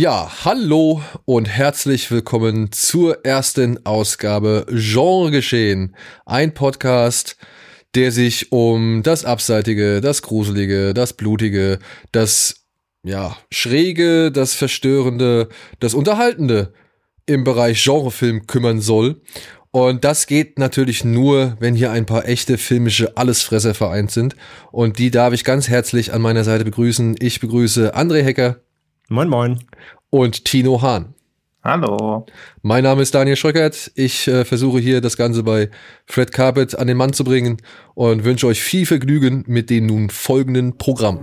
Ja, hallo und herzlich willkommen zur ersten Ausgabe Genre Geschehen. Ein Podcast, der sich um das Abseitige, das Gruselige, das Blutige, das ja, Schräge, das Verstörende, das Unterhaltende im Bereich Genrefilm kümmern soll. Und das geht natürlich nur, wenn hier ein paar echte filmische Allesfresser vereint sind. Und die darf ich ganz herzlich an meiner Seite begrüßen. Ich begrüße André Hecker. Moin, moin. Und Tino Hahn. Hallo. Mein Name ist Daniel Schröckert. Ich äh, versuche hier das Ganze bei Fred Carpet an den Mann zu bringen und wünsche euch viel Vergnügen mit dem nun folgenden Programm.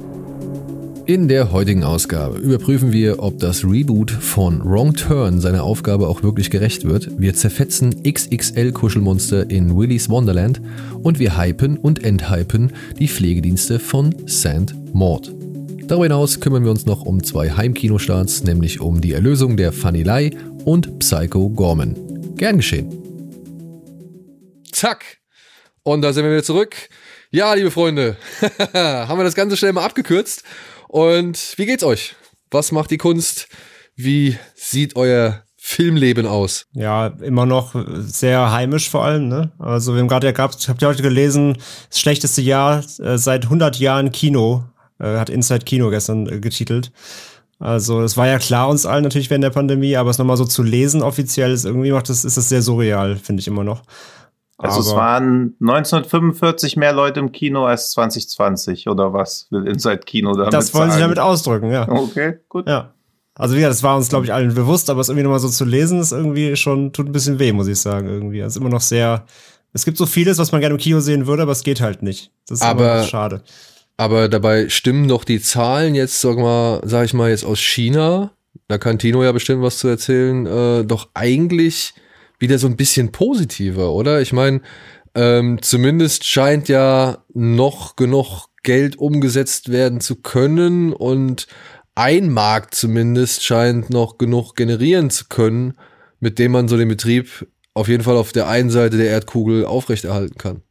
In der heutigen Ausgabe überprüfen wir, ob das Reboot von Wrong Turn seiner Aufgabe auch wirklich gerecht wird. Wir zerfetzen XXL-Kuschelmonster in Willy's Wonderland und wir hypen und enthypen die Pflegedienste von St. Maud. Darüber hinaus kümmern wir uns noch um zwei Heimkinostarts, nämlich um die Erlösung der Funny und Psycho Gorman. Gern geschehen. Zack. Und da sind wir wieder zurück. Ja, liebe Freunde, haben wir das Ganze schnell mal abgekürzt. Und wie geht's euch? Was macht die Kunst? Wie sieht euer Filmleben aus? Ja, immer noch sehr heimisch vor allem. Ne? Also wir haben gerade ja gehabt, habt ihr heute gelesen, das schlechteste Jahr äh, seit 100 Jahren Kino äh, hat Inside Kino gestern äh, getitelt. Also, es war ja klar uns allen natürlich während der Pandemie, aber es nochmal so zu lesen offiziell ist irgendwie macht das, ist das sehr surreal, finde ich immer noch. Also aber es waren 1945 mehr Leute im Kino als 2020 oder was will Inside Kino damit Das wollen sagen? sie damit ausdrücken, ja. Okay, gut. Ja. Also wie gesagt, das war uns glaube ich allen bewusst, aber es irgendwie nochmal so zu lesen ist irgendwie schon tut ein bisschen weh, muss ich sagen irgendwie. Es ist immer noch sehr es gibt so vieles, was man gerne im Kino sehen würde, aber es geht halt nicht. Das ist aber schade. Aber dabei stimmen doch die Zahlen jetzt, sag mal, sag ich mal, jetzt aus China, da kann Tino ja bestimmt was zu erzählen, äh, doch eigentlich wieder so ein bisschen positiver, oder? Ich meine, ähm, zumindest scheint ja noch genug Geld umgesetzt werden zu können und ein Markt zumindest scheint noch genug generieren zu können, mit dem man so den Betrieb auf jeden Fall auf der einen Seite der Erdkugel aufrechterhalten kann.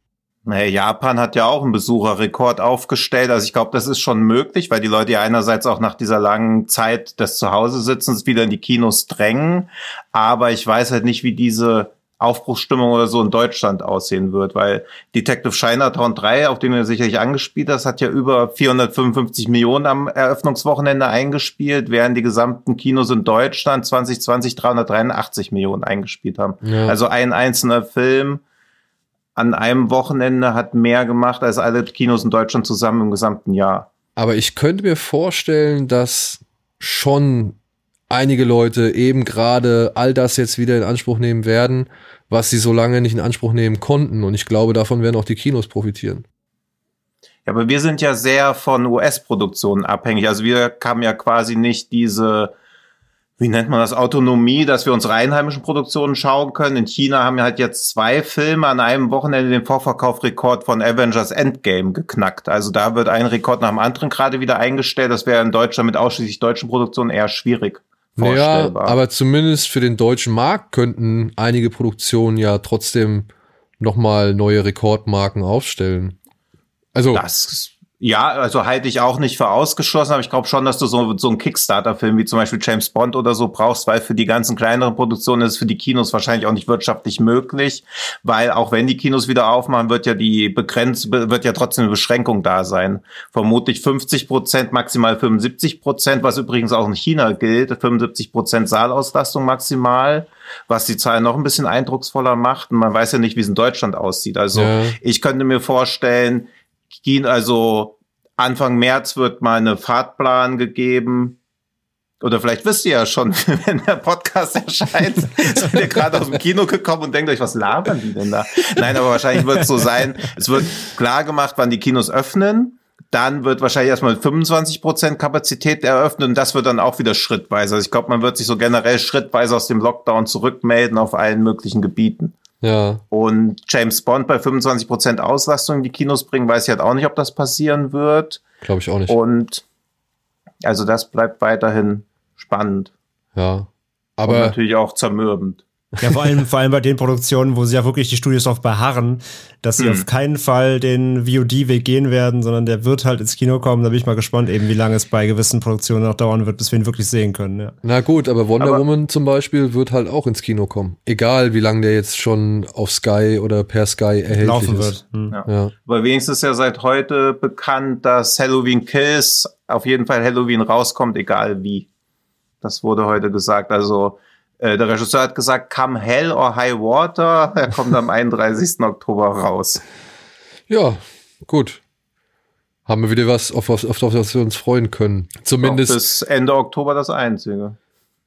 Naja, Japan hat ja auch einen Besucherrekord aufgestellt. Also ich glaube, das ist schon möglich, weil die Leute ja einerseits auch nach dieser langen Zeit des Zuhause-Sitzens wieder in die Kinos drängen. Aber ich weiß halt nicht, wie diese Aufbruchsstimmung oder so in Deutschland aussehen wird, weil Detective Chinatown 3, auf den du sicherlich angespielt hast, hat ja über 455 Millionen am Eröffnungswochenende eingespielt, während die gesamten Kinos in Deutschland 2020 383 Millionen eingespielt haben. Ja. Also ein einzelner Film an einem Wochenende hat mehr gemacht als alle Kinos in Deutschland zusammen im gesamten Jahr. Aber ich könnte mir vorstellen, dass schon einige Leute eben gerade all das jetzt wieder in Anspruch nehmen werden, was sie so lange nicht in Anspruch nehmen konnten. Und ich glaube, davon werden auch die Kinos profitieren. Ja, aber wir sind ja sehr von US-Produktionen abhängig. Also wir haben ja quasi nicht diese wie nennt man das, Autonomie, dass wir unsere einheimischen Produktionen schauen können. In China haben wir halt jetzt zwei Filme an einem Wochenende den Vorverkaufrekord von Avengers Endgame geknackt. Also da wird ein Rekord nach dem anderen gerade wieder eingestellt. Das wäre in Deutschland mit ausschließlich deutschen Produktionen eher schwierig. Ja, aber zumindest für den deutschen Markt könnten einige Produktionen ja trotzdem nochmal neue Rekordmarken aufstellen. Also das ja, also halte ich auch nicht für ausgeschlossen, aber ich glaube schon, dass du so, so einen Kickstarter-Film wie zum Beispiel James Bond oder so brauchst, weil für die ganzen kleineren Produktionen ist es für die Kinos wahrscheinlich auch nicht wirtschaftlich möglich, weil auch wenn die Kinos wieder aufmachen, wird ja die begrenzt, wird ja trotzdem eine Beschränkung da sein. Vermutlich 50 Prozent, maximal 75 Prozent, was übrigens auch in China gilt, 75 Prozent Saalauslastung maximal was die Zahl noch ein bisschen eindrucksvoller macht. Und man weiß ja nicht, wie es in Deutschland aussieht. Also ja. ich könnte mir vorstellen, also Anfang März wird mal eine Fahrtplan gegeben. Oder vielleicht wisst ihr ja schon, wenn der Podcast erscheint, seid ihr gerade aus dem Kino gekommen und denkt euch, was labern die denn da? Nein, aber wahrscheinlich wird es so sein, es wird klar gemacht, wann die Kinos öffnen. dann wird wahrscheinlich erstmal 25% Kapazität eröffnet und das wird dann auch wieder schrittweise. Also ich glaube, man wird sich so generell schrittweise aus dem Lockdown zurückmelden auf allen möglichen Gebieten. Ja. Und James Bond bei 25% Auslastung in die Kinos bringen, weiß ich halt auch nicht, ob das passieren wird. Glaube ich auch nicht. Und also das bleibt weiterhin spannend. ja. Und Aber natürlich auch zermürbend. Ja, vor allem, vor allem bei den Produktionen, wo sie ja wirklich die Studios darauf beharren, dass sie Hm. auf keinen Fall den VOD-Weg gehen werden, sondern der wird halt ins Kino kommen. Da bin ich mal gespannt, eben wie lange es bei gewissen Produktionen noch dauern wird, bis wir ihn wirklich sehen können. Ja. na gut, aber Wonder Aber- Woman zum Beispiel wird halt auch ins Kino kommen. Egal, wie lange der jetzt schon auf Sky oder per Sky erhältlich Laufen ist. wird. Hm. Ja. Ja. Aber wenigstens ist ja seit heute bekannt, dass Halloween Kills auf jeden Fall Halloween rauskommt, egal wie. Das wurde heute gesagt. Also äh, der Regisseur hat gesagt, come hell or high water. Er kommt am 31. Oktober raus. ja, gut. Haben wir wieder was, auf, was- auf das wir uns freuen können. Zumindest. bis Ende Oktober das einzige.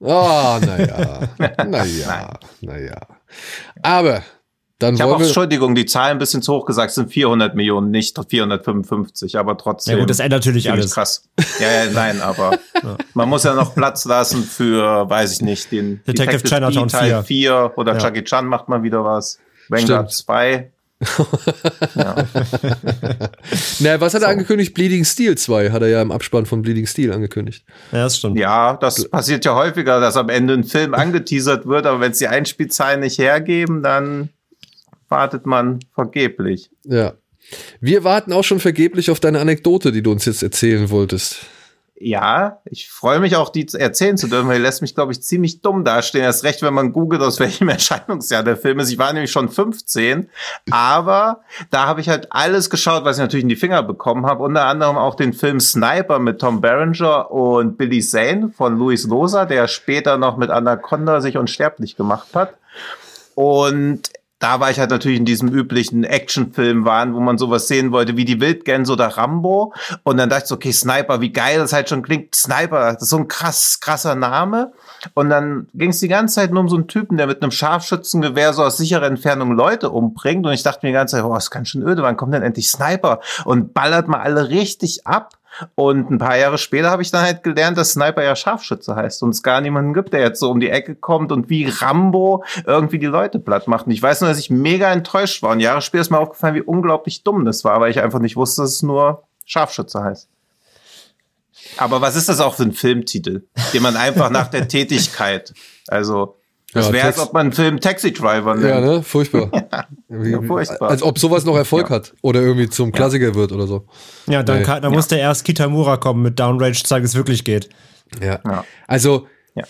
Ah, naja. naja. Naja. Aber dann Ich habe auch. Entschuldigung, die Zahlen ein bisschen zu hoch gesagt, es sind 400 Millionen, nicht 455, aber trotzdem. Ja gut, das ändert natürlich alles. krass. Ja, ja, nein, aber man muss ja noch Platz lassen für, weiß ich nicht, den Detective D Chinatown Teil 4. 4 oder Ja. Jackie Chan macht mal wieder was. Vanguard Stimmt. 2. ja. Na, was hat er angekündigt? Bleeding Steel 2 hat er ja im Abspann von Bleeding Steel angekündigt. Ja, das stimmt. ja, das passiert ja häufiger, dass am Ende ein Film angeteasert wird, aber wenn es die Einspielzahlen nicht hergeben, dann wartet man vergeblich. Ja. Wir warten auch schon vergeblich auf deine Anekdote, die du uns jetzt erzählen wolltest. Ja, ich freue mich auch, die erzählen zu dürfen, weil die lässt mich, glaube ich, ziemlich dumm dastehen. Erst recht, wenn man googelt, aus welchem Erscheinungsjahr der Film ist. Ich war nämlich schon 15, aber da habe ich halt alles geschaut, was ich natürlich in die Finger bekommen habe. Unter anderem auch den Film Sniper mit Tom Berenger und Billy Zane von Luis Loza, der später noch mit Anaconda sich unsterblich gemacht hat. Und da war ich halt natürlich in diesem üblichen Actionfilm waren, wo man sowas sehen wollte wie die Wildgänse oder Rambo. Und dann dachte ich so, okay, Sniper, wie geil das halt schon klingt. Sniper, das ist so ein krass, krasser Name. Und dann ging es die ganze Zeit nur um so einen Typen, der mit einem Scharfschützengewehr so aus sicherer Entfernung Leute umbringt. Und ich dachte mir die ganze Zeit, oh, ist ganz schön öde, wann kommt denn endlich Sniper? Und ballert mal alle richtig ab. Und ein paar Jahre später habe ich dann halt gelernt, dass Sniper ja Scharfschütze heißt und es gar niemanden gibt, der jetzt so um die Ecke kommt und wie Rambo irgendwie die Leute platt macht. Und ich weiß nur, dass ich mega enttäuscht war. Und Jahre später ist mir aufgefallen, wie unglaublich dumm das war, weil ich einfach nicht wusste, dass es nur Scharfschütze heißt. Aber was ist das auch für ein Filmtitel, den man einfach nach der Tätigkeit, also das Ja, wäre, als ob man einen Film Taxi Driver nennt. Ja, ne? Furchtbar. Ja, furchtbar. Als ob sowas noch Erfolg Ja. hat oder irgendwie zum Klassiker wird oder so. Ja, dann, Nee. kann, dann musste erst Kitamura kommen mit Downrange, zeigen es wirklich geht. Ja. Ja. Also, Ja.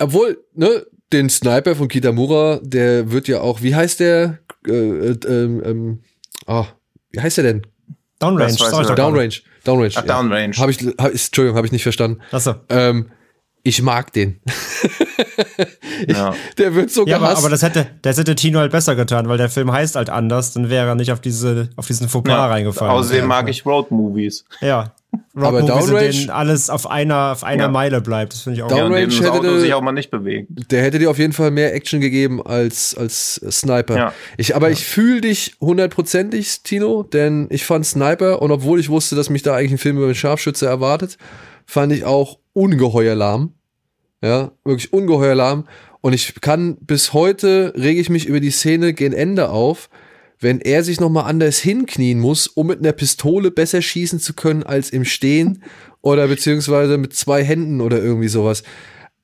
obwohl, ne, den Sniper von Kitamura, der wird ja auch, wie heißt der? Äh, äh, ähm, ähm, ah, wie heißt der denn? Downrange, doch Downrange. Downrange. Ach, Downrange. Habe ich, hab, ich, Entschuldigung, habe ich nicht verstanden. Achso. Ähm, ich mag den. Ja. Der wird so Ja, aber, aber das hätte, das hätte Tino halt besser getan, weil der Film heißt halt anders, dann wäre er nicht auf diese, auf diesen Fauxpas Ja. reingefallen. Außerdem ja. mag ich Road-Movies. Ja. Aber Aber Movies, in Downrange- denen alles auf einer, auf einer Ja. Meile bleibt. Das finde ich auch. Ja, Downrange das hätte Auto sich auch mal nicht bewegt. der hätte dir auf jeden Fall mehr Action gegeben als, als Sniper. Ja. Ich, aber ich fühle dich hundertprozentig, Tino, denn ich fand Sniper und obwohl ich wusste, dass mich da eigentlich ein Film über einen Scharfschütze erwartet, fand ich auch ungeheuer lahm. Ja, wirklich ungeheuer lahm. Und ich kann bis heute rege ich mich über die Szene gen Ende auf, wenn er sich nochmal anders hinknien muss, um mit einer Pistole besser schießen zu können als im Stehen oder beziehungsweise mit zwei Händen oder irgendwie sowas.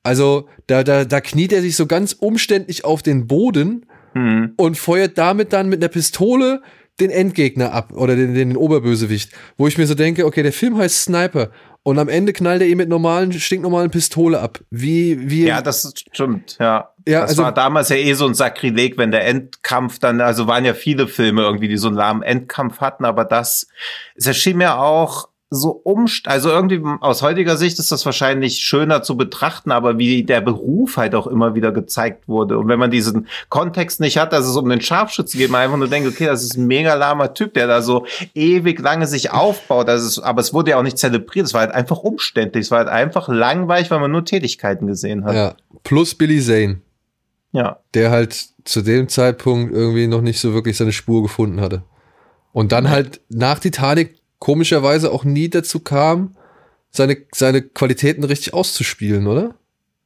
Also da, da, da kniet er sich so ganz umständlich auf den Boden Hm. und feuert damit dann mit einer Pistole den Endgegner ab oder den, den Oberbösewicht. Wo ich mir so denke, okay, der Film heißt Sniper und am Ende knallt er ihn mit normalen, stinknormalen Pistole ab. Wie, wie. Ja, das stimmt, ja. Ja, das also- war damals ja eh so ein Sakrileg, wenn der Endkampf dann, also waren ja viele Filme irgendwie, die so einen lahmen Endkampf hatten, aber das, es erschien mir auch so umst, also irgendwie aus heutiger Sicht ist das wahrscheinlich schöner zu betrachten, aber wie der Beruf halt auch immer wieder gezeigt wurde. Und wenn man diesen Kontext nicht hat, dass es um den Scharfschützen geht, man einfach nur denkt, okay, das ist ein mega lahmer Typ, der da so ewig lange sich aufbaut. Das ist, aber es wurde ja auch nicht zelebriert, es war halt einfach umständlich, es war halt einfach langweilig, weil man nur Tätigkeiten gesehen hat. ja, plus Billy Zane, ja. der halt zu dem Zeitpunkt irgendwie noch nicht so wirklich seine Spur gefunden hatte. Und dann halt nach Titanic komischerweise auch nie dazu kam, seine, seine Qualitäten richtig auszuspielen, oder?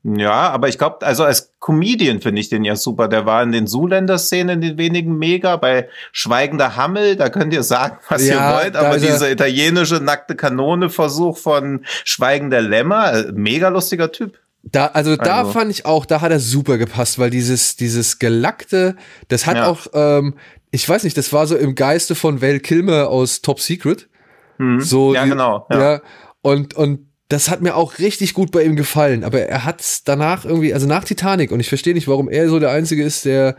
Ja, aber ich glaube, also als Comedian finde ich den ja super. Der war in den Zuländer-Szenen in den wenigen mega. Bei Schweigender Hammel, da könnt ihr sagen, was ja, ihr wollt. Aber dieser italienische nackte Kanone-Versuch von Schweigender Lämmer, äh, mega lustiger Typ. Da, also, also da fand ich auch, da hat er super gepasst, weil dieses, dieses Gelackte, das hat ja. auch, ähm, ich weiß nicht, das war so im Geiste von Val Kilmer aus Top Secret. Mhm. So, ja, genau. Ja. ja. Und, und das hat mir auch richtig gut bei ihm gefallen. Aber er hat danach irgendwie, also nach Titanic, und ich verstehe nicht, warum er so der Einzige ist, der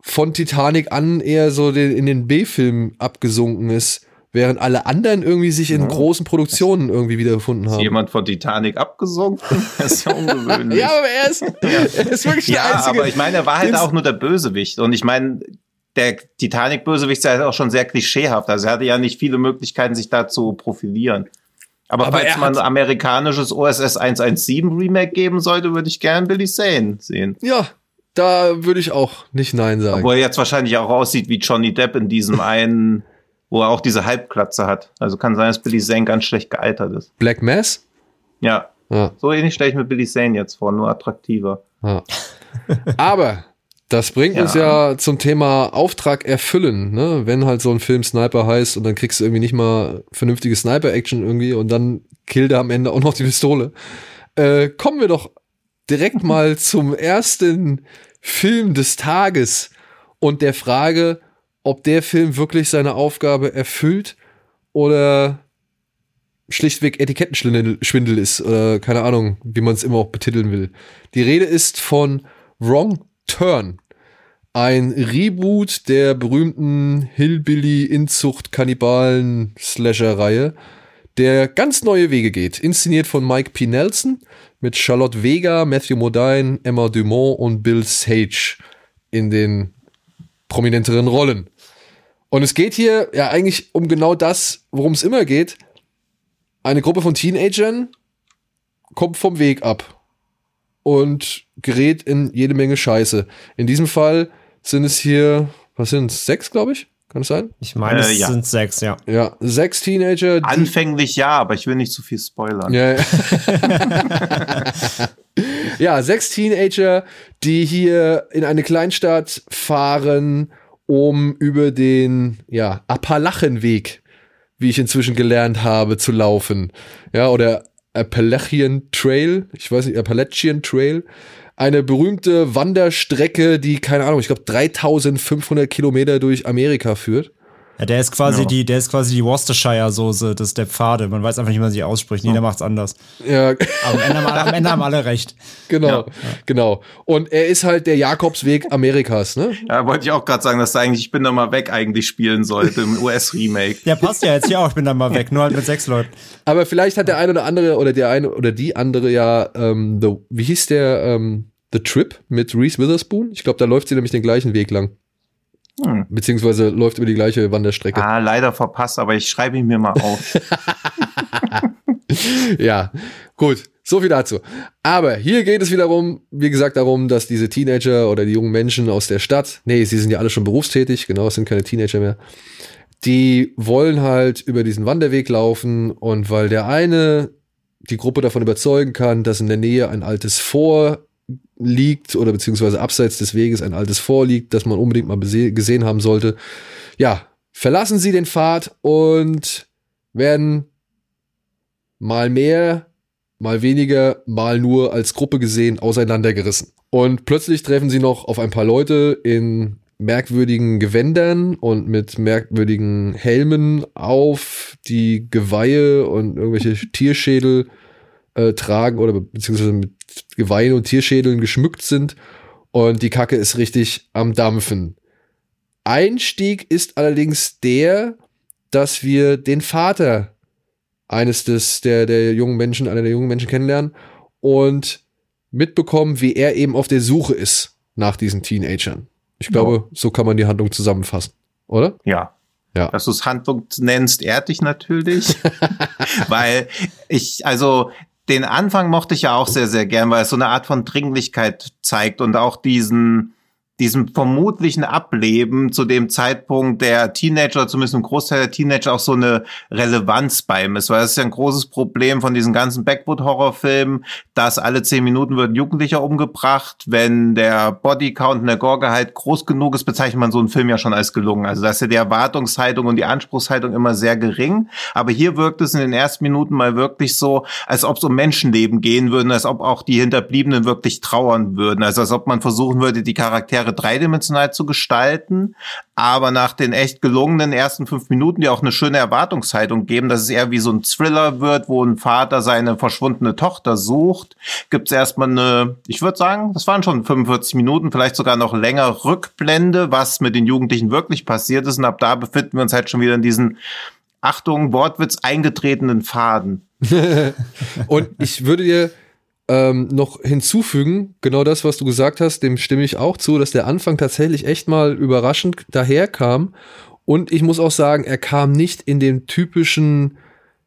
von Titanic an eher so den, in den B-Film abgesunken ist, während alle anderen irgendwie sich in ja. großen Produktionen irgendwie wiedergefunden haben. Ist jemand von Titanic abgesunken? Das ist ja ungewöhnlich. ja, aber er ist, er ist wirklich der ja, Einzige. aber ich meine, er war halt auch nur der Bösewicht. Und ich meine, der Titanic-Bösewicht ist halt auch schon sehr klischeehaft. Also er hatte ja nicht viele Möglichkeiten, sich da zu profilieren. Aber, Aber falls man ein amerikanisches OSS 117 Remake geben sollte, würde ich gern Billy Zane sehen. Ja, da würde ich auch nicht Nein sagen. Wo er jetzt wahrscheinlich auch aussieht wie Johnny Depp in diesem einen, wo er auch diese Halbklatze hat. Also kann sein, dass Billy Zane ganz schlecht gealtert ist. Black Mass? Ja. ja. So ähnlich stelle ich mir Billy Zane jetzt vor, nur attraktiver. Ja. Aber das bringt ja. uns ja zum Thema Auftrag erfüllen, ne? Wenn halt so ein Film Sniper heißt und dann kriegst du irgendwie nicht mal vernünftige Sniper-Action irgendwie und dann killt er am Ende auch noch die Pistole. Äh, kommen wir doch direkt mal zum ersten Film des Tages und der Frage, ob der Film wirklich seine Aufgabe erfüllt oder schlichtweg Etikettenschwindel ist oder keine Ahnung, wie man es immer auch betiteln will. Die Rede ist von Wrong Turn. Ein Reboot der berühmten Hillbilly-Inzucht-Kannibalen-Slasher-Reihe, der ganz neue Wege geht. Inszeniert von Mike P. Nelson mit Charlotte Vega, Matthew Modine, Emma Dumont und Bill Sage in den prominenteren Rollen. Und es geht hier ja eigentlich um genau das, worum es immer geht. Eine Gruppe von Teenagern kommt vom Weg ab und gerät in jede Menge Scheiße. In diesem Fall sind es hier, was sind es, sechs, glaube ich? Kann es sein? Ich meine, äh, es ja. sind sechs, ja. Ja, sechs Teenager. Anfänglich ja, aber ich will nicht zu viel spoilern. Ja, ja, sechs Teenager, die hier in eine Kleinstadt fahren, um über den ja, Appalachenweg, wie ich inzwischen gelernt habe, zu laufen. Ja, oder Appalachian Trail, ich weiß nicht, Appalachian Trail, eine berühmte Wanderstrecke, die, keine Ahnung, ich glaube 3500 Kilometer durch Amerika führt. Ja, der ist quasi ja. die, der ist quasi die Worcestershire-Soße, das ist der Pfade. Man weiß einfach nicht, wie man sie ausspricht. Jeder macht's anders. Ja. Aber am Ende, haben, am Ende haben alle recht. Genau, ja. genau. Und er ist halt der Jakobsweg Amerikas, ne? Ja, wollte ich auch gerade sagen, dass da eigentlich Ich bin da mal weg eigentlich spielen sollte im US-Remake. Der passt ja jetzt hier auch, ich bin da mal weg, nur halt mit sechs Leuten. Aber vielleicht hat der eine oder andere oder der eine oder die andere ja, ähm, the, wie hieß der, ähm, The Trip mit Reese Witherspoon? Ich glaube, da läuft sie nämlich den gleichen Weg lang. Hm. Beziehungsweise läuft über die gleiche Wanderstrecke. Ah, leider verpasst, aber ich schreibe ihn mir mal auf. ja, gut. So viel dazu. Aber hier geht es wiederum, wie gesagt, darum, dass diese Teenager oder die jungen Menschen aus der Stadt, nee, sie sind ja alle schon berufstätig, genau, es sind keine Teenager mehr, die wollen halt über diesen Wanderweg laufen und weil der eine die Gruppe davon überzeugen kann, dass in der Nähe ein altes Vor liegt oder beziehungsweise abseits des Weges ein altes vorliegt, das man unbedingt mal gesehen haben sollte. Ja, verlassen sie den Pfad und werden mal mehr, mal weniger, mal nur als Gruppe gesehen auseinandergerissen. Und plötzlich treffen sie noch auf ein paar Leute in merkwürdigen Gewändern und mit merkwürdigen Helmen auf, die Geweihe und irgendwelche Tierschädel äh, tragen oder beziehungsweise mit Geweihen und Tierschädeln geschmückt sind und die Kacke ist richtig am Dampfen. Einstieg ist allerdings der, dass wir den Vater eines des, der, der jungen Menschen, einer der jungen Menschen kennenlernen und mitbekommen, wie er eben auf der Suche ist nach diesen Teenagern. Ich glaube, ja. so kann man die Handlung zusammenfassen, oder? Ja. Ja. Dass du es Handlung nennst, ehrt dich natürlich. Weil ich, also den Anfang mochte ich ja auch sehr, sehr gern, weil es so eine Art von Dringlichkeit zeigt und auch diesen, diesem vermutlichen Ableben zu dem Zeitpunkt der Teenager, zumindest ein Großteil der Teenager, auch so eine Relevanz bei ihm ist. Weil das ist ja ein großes Problem von diesen ganzen Backwood-Horrorfilmen, dass alle zehn Minuten wird ein Jugendlicher umgebracht. Wenn der Bodycount in der Gorge halt groß genug ist, bezeichnet man so einen Film ja schon als gelungen. Also da ist ja die Erwartungshaltung und die Anspruchshaltung immer sehr gering. Aber hier wirkt es in den ersten Minuten mal wirklich so, als ob es um Menschenleben gehen würde, als ob auch die Hinterbliebenen wirklich trauern würden. Also als ob man versuchen würde, die Charaktere Charaktere dreidimensional zu gestalten, aber nach den echt gelungenen ersten fünf Minuten, die auch eine schöne Erwartungshaltung geben, dass es eher wie so ein Thriller wird, wo ein Vater seine verschwundene Tochter sucht, gibt es erstmal eine, ich würde sagen, das waren schon 45 Minuten, vielleicht sogar noch länger Rückblende, was mit den Jugendlichen wirklich passiert ist. Und ab da befinden wir uns halt schon wieder in diesen Achtung, Wortwitz eingetretenen Faden. und ich würde dir ähm, noch hinzufügen, genau das, was du gesagt hast, dem stimme ich auch zu, dass der Anfang tatsächlich echt mal überraschend daherkam. Und ich muss auch sagen, er kam nicht in dem typischen,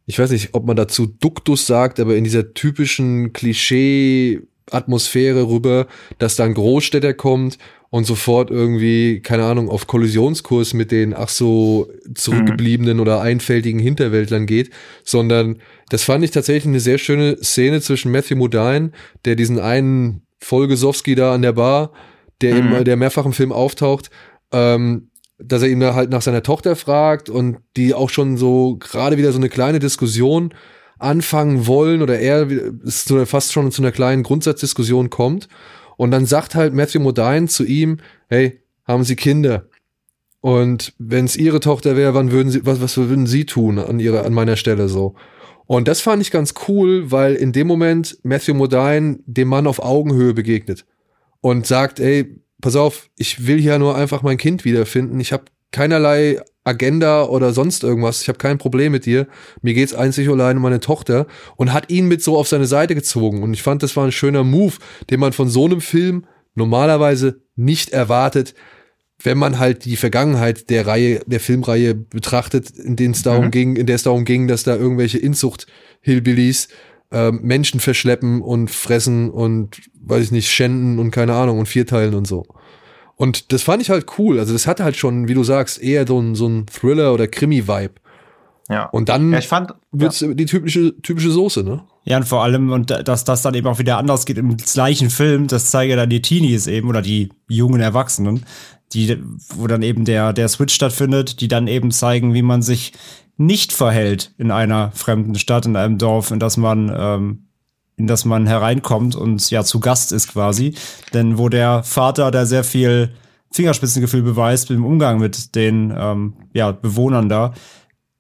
ich weiß nicht, ob man dazu Duktus sagt, aber in dieser typischen Klischee Atmosphäre rüber, dass dann Großstädter kommt und sofort irgendwie, keine Ahnung, auf Kollisionskurs mit den ach so zurückgebliebenen mhm. oder einfältigen Hinterwäldlern geht, sondern das fand ich tatsächlich eine sehr schöne Szene zwischen Matthew Modine, der diesen einen Folgesowski da an der Bar, der mhm. eben, der mehrfach im Film auftaucht, ähm, dass er ihn da halt nach seiner Tochter fragt und die auch schon so gerade wieder so eine kleine Diskussion anfangen wollen oder er ist so fast schon zu einer kleinen Grundsatzdiskussion kommt und dann sagt halt Matthew Modine zu ihm, hey, haben Sie Kinder? Und wenn es Ihre Tochter wäre, wann würden Sie, was, was würden Sie tun an ihrer, an meiner Stelle so? Und das fand ich ganz cool, weil in dem Moment Matthew Modine dem Mann auf Augenhöhe begegnet und sagt, ey, pass auf, ich will hier nur einfach mein Kind wiederfinden. Ich habe keinerlei Agenda oder sonst irgendwas. Ich habe kein Problem mit dir. Mir geht's einzig allein um meine Tochter und hat ihn mit so auf seine Seite gezogen. Und ich fand, das war ein schöner Move, den man von so einem Film normalerweise nicht erwartet, wenn man halt die Vergangenheit der Reihe, der Filmreihe betrachtet, in denen es darum mhm. ging, in der es darum ging, dass da irgendwelche Inzucht-Hillbillies äh, Menschen verschleppen und fressen und weiß ich nicht, schänden und keine Ahnung und vierteilen und so. Und das fand ich halt cool. Also das hatte halt schon, wie du sagst, eher so ein, so ein Thriller- oder Krimi-Vibe. Ja. Und dann ja, ich fand, wird's ja. die typische, typische Soße, ne? Ja, und vor allem, und dass das dann eben auch wieder anders geht im gleichen Film, das zeigen dann die Teenies eben oder die jungen Erwachsenen, die, wo dann eben der, der Switch stattfindet, die dann eben zeigen, wie man sich nicht verhält in einer fremden Stadt, in einem Dorf, in das man ähm, in das man hereinkommt und ja zu Gast ist quasi. Denn wo der Vater, der sehr viel Fingerspitzengefühl beweist im Umgang mit den ähm, ja, Bewohnern da,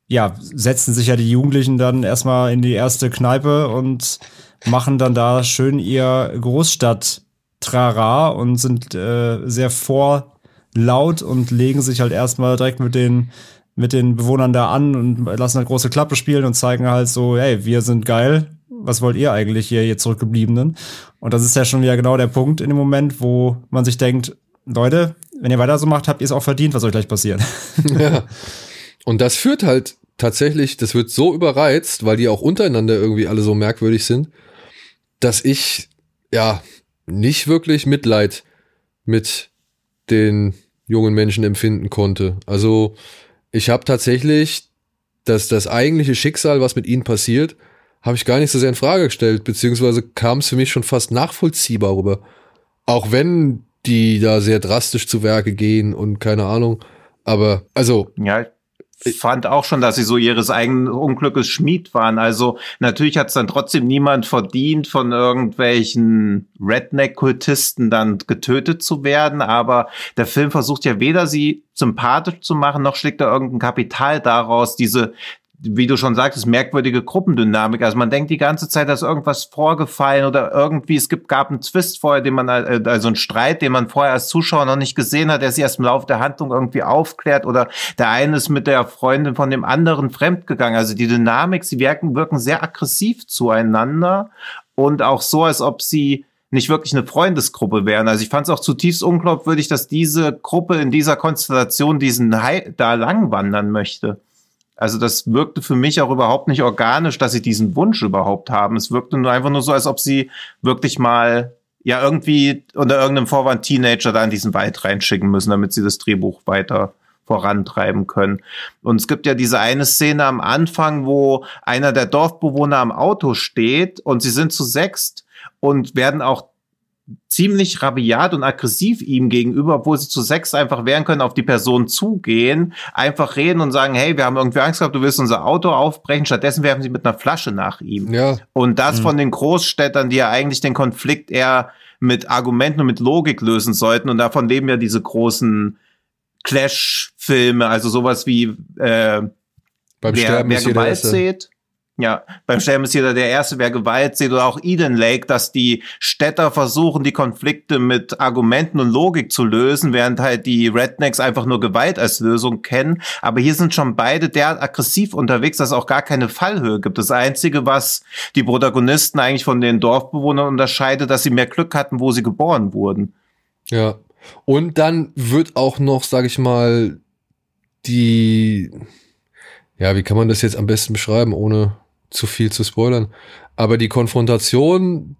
ja, setzen sich ja die Jugendlichen dann erstmal in die erste Kneipe und machen dann da schön ihr Großstadt-Trara und sind äh, sehr vorlaut und legen sich halt erstmal direkt mit den mit den Bewohnern da an und lassen eine große Klappe spielen und zeigen halt so, hey, wir sind geil, was wollt ihr eigentlich hier, ihr Zurückgebliebenen? Und das ist ja schon wieder genau der Punkt in dem Moment, wo man sich denkt, Leute, wenn ihr weiter so macht, habt ihr es auch verdient, was euch gleich passiert. ja. Und das führt halt tatsächlich, das wird so überreizt, weil die auch untereinander irgendwie alle so merkwürdig sind, dass ich ja nicht wirklich Mitleid mit den jungen Menschen empfinden konnte. Also ich habe tatsächlich das, das eigentliche Schicksal, was mit ihnen passiert, habe ich gar nicht so sehr in Frage gestellt, beziehungsweise kam es für mich schon fast nachvollziehbar rüber. Auch wenn die da sehr drastisch zu Werke gehen und keine Ahnung. Aber also. Ja, ich fand auch schon, dass sie so ihres eigenen Unglückes Schmied waren. Also natürlich hat es dann trotzdem niemand verdient, von irgendwelchen Redneck-Kultisten dann getötet zu werden. Aber der Film versucht ja weder sie sympathisch zu machen, noch schlägt er irgendein Kapital daraus, diese wie du schon sagtest, merkwürdige Gruppendynamik. Also man denkt die ganze Zeit, dass irgendwas vorgefallen oder irgendwie, es gibt, gab einen Twist vorher, den man, äh, also einen Streit, den man vorher als Zuschauer noch nicht gesehen hat, der sich erst im Laufe der Handlung irgendwie aufklärt oder der eine ist mit der Freundin von dem anderen fremdgegangen. Also die Dynamik, sie wirken, wirken sehr aggressiv zueinander und auch so, als ob sie nicht wirklich eine Freundesgruppe wären. Also ich fand es auch zutiefst unglaubwürdig, dass diese Gruppe in dieser Konstellation diesen Hai da langwandern möchte. Also das wirkte für mich auch überhaupt nicht organisch, dass sie diesen Wunsch überhaupt haben. Es wirkte nur einfach nur so, als ob sie wirklich mal ja irgendwie unter irgendeinem Vorwand Teenager da in diesen Wald reinschicken müssen, damit sie das Drehbuch weiter vorantreiben können. Und es gibt ja diese eine Szene am Anfang, wo einer der Dorfbewohner am Auto steht und sie sind zu sechst und werden auch ziemlich rabiat und aggressiv ihm gegenüber, obwohl sie zu sechs einfach wehren können, auf die Person zugehen, einfach reden und sagen, hey, wir haben irgendwie Angst gehabt, du willst unser Auto aufbrechen. Stattdessen werfen sie mit einer Flasche nach ihm. Ja. Und das mhm. von den Großstädtern, die ja eigentlich den Konflikt eher mit Argumenten und mit Logik lösen sollten. Und davon leben ja diese großen Clash-Filme, also sowas wie äh, Beim wer, Sterben wer Gewalt sieht. Ja, beim Sterben ist jeder der Erste, wer Gewalt sieht, oder auch Eden Lake, dass die Städter versuchen, die Konflikte mit Argumenten und Logik zu lösen, während halt die Rednecks einfach nur Gewalt als Lösung kennen. Aber hier sind schon beide derart aggressiv unterwegs, dass es auch gar keine Fallhöhe gibt. Das Einzige, was die Protagonisten eigentlich von den Dorfbewohnern unterscheidet, dass sie mehr Glück hatten, wo sie geboren wurden. Ja. Und dann wird auch noch, sag ich mal, die, ja, wie kann man das jetzt am besten beschreiben, ohne zu viel zu spoilern. Aber die Konfrontation,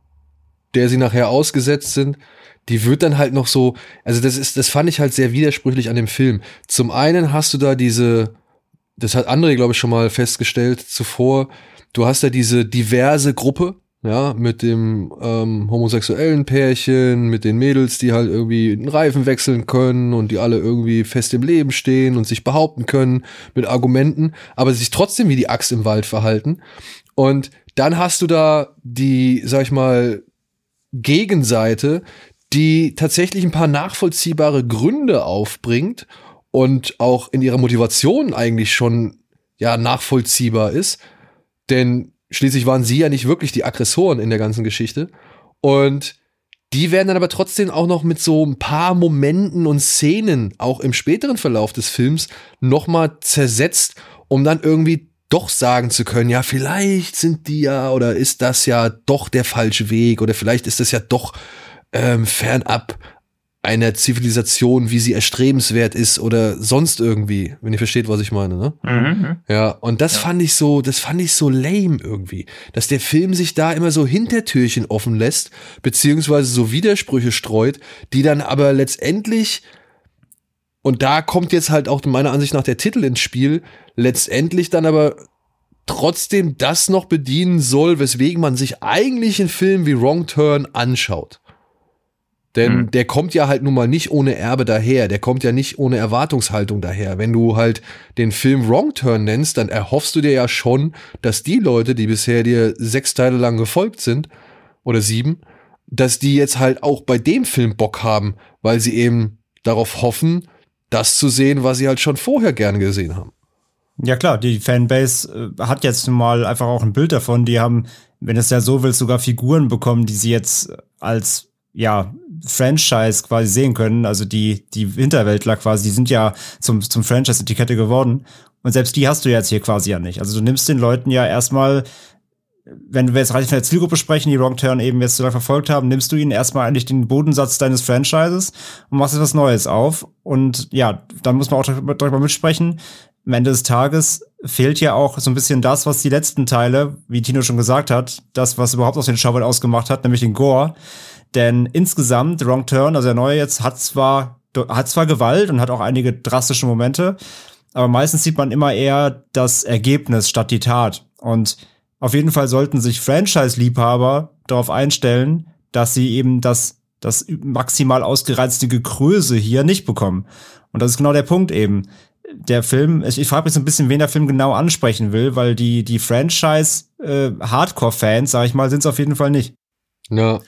der sie nachher ausgesetzt sind, die wird dann halt noch so, also das ist, das fand ich halt sehr widersprüchlich an dem Film. Zum einen hast du da diese, das hat André, glaube ich, schon mal festgestellt zuvor, du hast da diese diverse Gruppe, ja, mit dem ähm, homosexuellen Pärchen, mit den Mädels, die halt irgendwie einen Reifen wechseln können und die alle irgendwie fest im Leben stehen und sich behaupten können mit Argumenten, aber sich trotzdem wie die Axt im Wald verhalten. Und dann hast du da die, sag ich mal, Gegenseite, die tatsächlich ein paar nachvollziehbare Gründe aufbringt und auch in ihrer Motivation eigentlich schon ja nachvollziehbar ist. Denn Schließlich waren sie ja nicht wirklich die Aggressoren in der ganzen Geschichte. Und die werden dann aber trotzdem auch noch mit so ein paar Momenten und Szenen, auch im späteren Verlauf des Films, nochmal zersetzt, um dann irgendwie doch sagen zu können, ja, vielleicht sind die ja oder ist das ja doch der falsche Weg oder vielleicht ist das ja doch ähm, fernab einer Zivilisation, wie sie erstrebenswert ist oder sonst irgendwie, wenn ihr versteht, was ich meine, ne? Mhm. mhm. Ja, und das ja. fand ich so, das fand ich so lame irgendwie, dass der Film sich da immer so Hintertürchen offen lässt, beziehungsweise so Widersprüche streut, die dann aber letztendlich und da kommt jetzt halt auch meiner Ansicht nach der Titel ins Spiel, letztendlich dann aber trotzdem das noch bedienen soll, weswegen man sich eigentlich einen Film wie Wrong Turn anschaut. Denn mhm. der kommt ja halt nun mal nicht ohne Erbe daher. Der kommt ja nicht ohne Erwartungshaltung daher. Wenn du halt den Film Wrong Turn nennst, dann erhoffst du dir ja schon, dass die Leute, die bisher dir sechs Teile lang gefolgt sind, oder sieben, dass die jetzt halt auch bei dem Film Bock haben, weil sie eben darauf hoffen, das zu sehen, was sie halt schon vorher gern gesehen haben. Ja klar, die Fanbase äh, hat jetzt nun mal einfach auch ein Bild davon. Die haben, wenn es ja so will, sogar Figuren bekommen, die sie jetzt als ja Franchise quasi sehen können. Also die, die Hinterwäldler quasi, die sind ja zum, zum Franchise-Etikette geworden. Und selbst die hast du jetzt hier quasi ja nicht. Also du nimmst den Leuten ja erstmal, wenn wir jetzt rein von der Zielgruppe sprechen, die Wrong Turn eben jetzt so lange verfolgt haben, nimmst du ihnen erstmal eigentlich den Bodensatz deines Franchises und machst etwas Neues auf. Und ja, dann muss man auch darüber mitsprechen. Am Ende des Tages fehlt ja auch so ein bisschen das, was die letzten Teile, wie Tino schon gesagt hat, das, was überhaupt aus den Schaufeln ausgemacht hat, nämlich den Gore. Denn insgesamt, Wrong Turn, also der neue jetzt, hat zwar, hat zwar Gewalt und hat auch einige drastische Momente, aber meistens sieht man immer eher das Ergebnis statt die Tat. Und auf jeden Fall sollten sich Franchise-Liebhaber darauf einstellen, dass sie eben das, das maximal ausgereizte Gekröse hier nicht bekommen. Und das ist genau der Punkt eben. Der Film, ich, ich frage mich so ein bisschen, wen der Film genau ansprechen will, weil die, die Franchise-Hardcore-Fans, äh, sag ich mal, sind es auf jeden Fall nicht. Ja.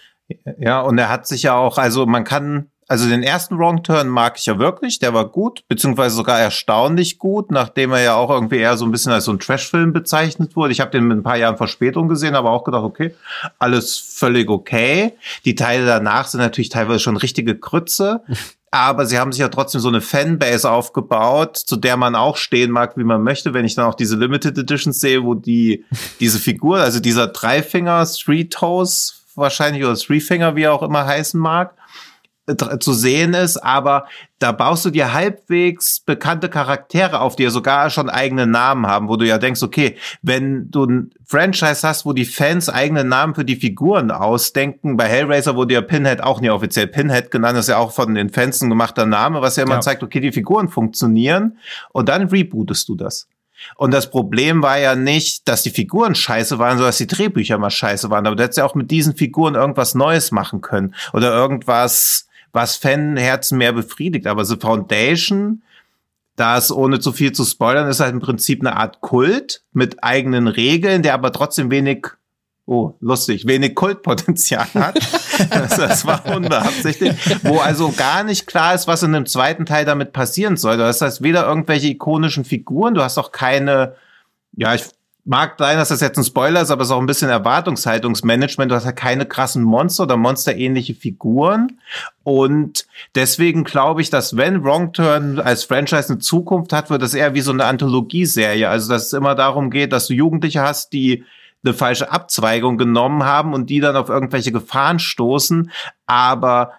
Ja, und er hat sich ja auch, also man kann, also den ersten Wrong Turn mag ich ja wirklich, der war gut, beziehungsweise sogar erstaunlich gut, nachdem er ja auch irgendwie eher so ein bisschen als so ein Trash-Film bezeichnet wurde. Ich habe den mit ein paar Jahren Verspätung gesehen, aber auch gedacht, okay, alles völlig okay. Die Teile danach sind natürlich teilweise schon richtige Krütze. aber sie haben sich ja trotzdem so eine Fanbase aufgebaut, zu der man auch stehen mag, wie man möchte. Wenn ich dann auch diese Limited Editions sehe, wo die diese Figur, also dieser Dreifinger Street Toes wahrscheinlich oder Three Finger, wie er auch immer heißen mag, zu sehen ist, aber da baust du dir halbwegs bekannte Charaktere auf, die ja sogar schon eigene Namen haben, wo du ja denkst, okay, wenn du ein Franchise hast, wo die Fans eigene Namen für die Figuren ausdenken, bei Hellraiser wurde ja Pinhead auch nie offiziell Pinhead genannt, das ist ja auch von den Fans ein gemachter Name, was ja immer ja. zeigt, okay, die Figuren funktionieren und dann rebootest du das. Und das Problem war ja nicht, dass die Figuren scheiße waren, sondern dass die Drehbücher mal scheiße waren. Aber du hättest ja auch mit diesen Figuren irgendwas Neues machen können. Oder irgendwas, was Fanherzen mehr befriedigt. Aber The Foundation, das ohne zu viel zu spoilern, ist halt im Prinzip eine Art Kult mit eigenen Regeln, der aber trotzdem wenig Oh, lustig, wenig Kultpotenzial hat. das, das, war unbeabsichtigt. Wo also gar nicht klar ist, was in dem zweiten Teil damit passieren soll. Das heißt, weder irgendwelche ikonischen Figuren, du hast auch keine, ja, ich mag sein, dass das jetzt ein Spoiler ist, aber es ist auch ein bisschen Erwartungshaltungsmanagement. Du hast ja keine krassen Monster oder monsterähnliche Figuren. Und deswegen glaube ich, dass wenn Wrong Turn als Franchise eine Zukunft hat, wird das eher wie so eine Anthologieserie. Also, dass es immer darum geht, dass du Jugendliche hast, die eine falsche Abzweigung genommen haben und die dann auf irgendwelche Gefahren stoßen. Aber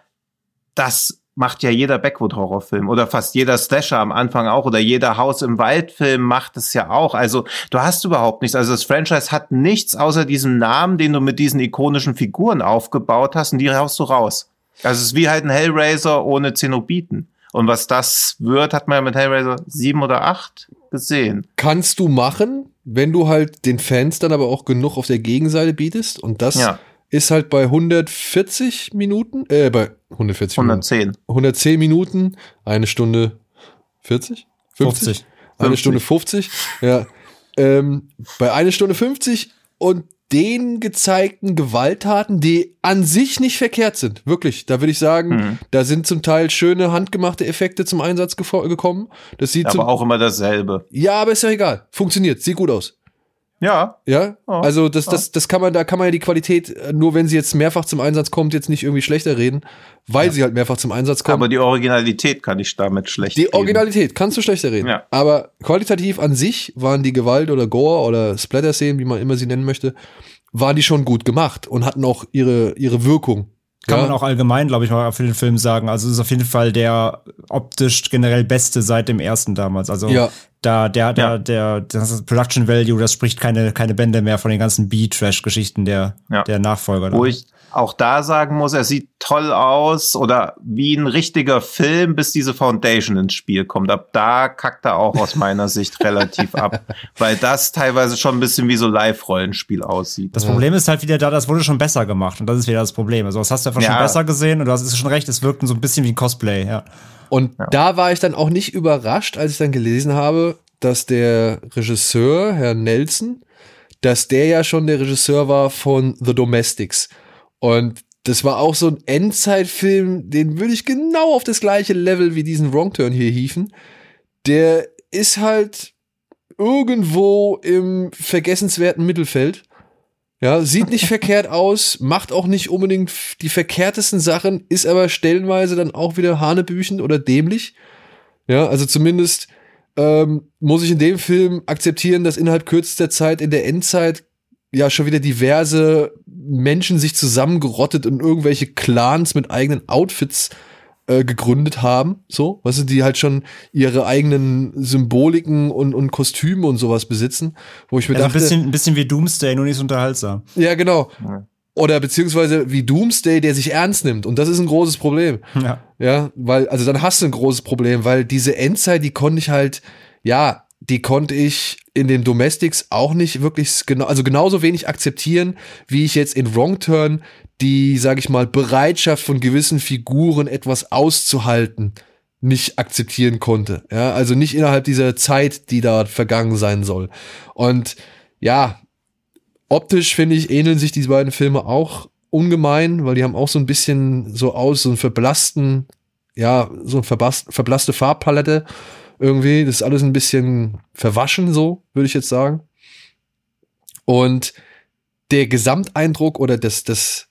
das macht ja jeder Backwood-Horrorfilm oder fast jeder Slasher am Anfang auch oder jeder Haus im Wald-Film macht es ja auch. Also du hast überhaupt nichts. Also das Franchise hat nichts außer diesem Namen, den du mit diesen ikonischen Figuren aufgebaut hast und die haust du raus. Also es ist wie halt ein Hellraiser ohne Zenobiten. Und was das wird, hat man ja mit Hellraiser sieben oder acht gesehen. Kannst du machen, wenn du halt den Fans dann aber auch genug auf der Gegenseite bietest. Und das ja ist halt bei 140 Minuten, äh, bei 140 110. Minuten, 110 Minuten, eine Stunde 40? 50? 50. Eine 50. Stunde 50, ja. Ähm, bei eine Stunde 50 und den gezeigten Gewalttaten, die an sich nicht verkehrt sind. Wirklich, da würde ich sagen, mhm. da sind zum Teil schöne handgemachte Effekte zum Einsatz gekommen. Das sieht aber auch immer dasselbe. Ja, aber ist ja egal. Funktioniert, sieht gut aus. Ja. Ja. Oh. Also das, das, das kann man, da kann man ja die Qualität, äh, nur wenn sie jetzt mehrfach zum Einsatz kommt, jetzt nicht irgendwie schlechter reden, weil ja. sie halt mehrfach zum Einsatz kommt. Aber die Originalität kann ich damit schlecht Die reden. Originalität kannst du schlechter reden. Ja. Aber qualitativ an sich waren die Gewalt oder Gore oder Splatter-Szenen, wie man immer sie nennen möchte, waren die schon gut gemacht und hatten auch ihre, ihre Wirkung. Kann ja. man auch allgemein, glaube ich, mal für den Film sagen. Also es ist auf jeden Fall der optisch generell beste seit dem ersten damals. Also ja. da der der ja. der das Production Value, das spricht keine keine Bände mehr von den ganzen B-Trash-Geschichten der der Nachfolger. Wo ich auch da sagen muss, er sieht toll aus oder wie ein richtiger Film, bis diese Foundation ins Spiel kommt. Ab da kackt er auch aus meiner Sicht relativ ab, weil das teilweise schon ein bisschen wie so Live-Rollenspiel aussieht. Das Problem ist halt wieder da, das wurde schon besser gemacht und das ist wieder das Problem. Also das hast du einfach ja. schon besser gesehen und du hast schon recht, es wirkten so ein bisschen wie ein Cosplay, ja. Und ja. da war ich dann auch nicht überrascht, als ich dann gelesen habe, dass der Regisseur, Herr Nelson, dass der ja schon der Regisseur war von The Domestics. Und das war auch so ein Endzeitfilm, den würde ich genau auf das gleiche Level wie diesen Wrong Turn hier hieven. Der ist halt irgendwo im vergessenswerten Mittelfeld. Ja, sieht nicht verkehrt aus, macht auch nicht unbedingt die verkehrtesten Sachen, ist aber stellenweise dann auch wieder hanebüchen oder dämlich. Ja, also zumindest ähm, muss ich in dem Film akzeptieren, dass innerhalb kürzester Zeit in der Endzeit ja schon wieder diverse Menschen sich zusammengerottet und irgendwelche Clans mit eigenen Outfits äh, gegründet haben, so, weißt du, die halt schon ihre eigenen Symboliken und, und Kostüme und sowas besitzen, wo ich mir also dachte, ein bisschen, ein bisschen wie Doomsday, nur nicht so unterhaltsam. Ja, genau. Ja. Oder beziehungsweise wie Doomsday, der sich ernst nimmt. Und das ist ein großes Problem. Ja. Ja, weil, also dann hast du ein großes Problem, weil diese Endzeit, die konnte ich halt, ja, die konnte ich in den Domestics auch nicht wirklich genau, also genauso wenig akzeptieren, wie ich jetzt in Wrong Turn die, sag ich mal, Bereitschaft von gewissen Figuren etwas auszuhalten nicht akzeptieren konnte. Ja, also nicht innerhalb dieser Zeit, die da vergangen sein soll. Und ja, optisch finde ich, ähneln sich diese beiden Filme auch ungemein, weil die haben auch so ein bisschen so aus, so einen verblassten, ja, so eine verblasste Farbpalette irgendwie. Das ist alles ein bisschen verwaschen, so, würde ich jetzt sagen. Und der Gesamteindruck oder das, das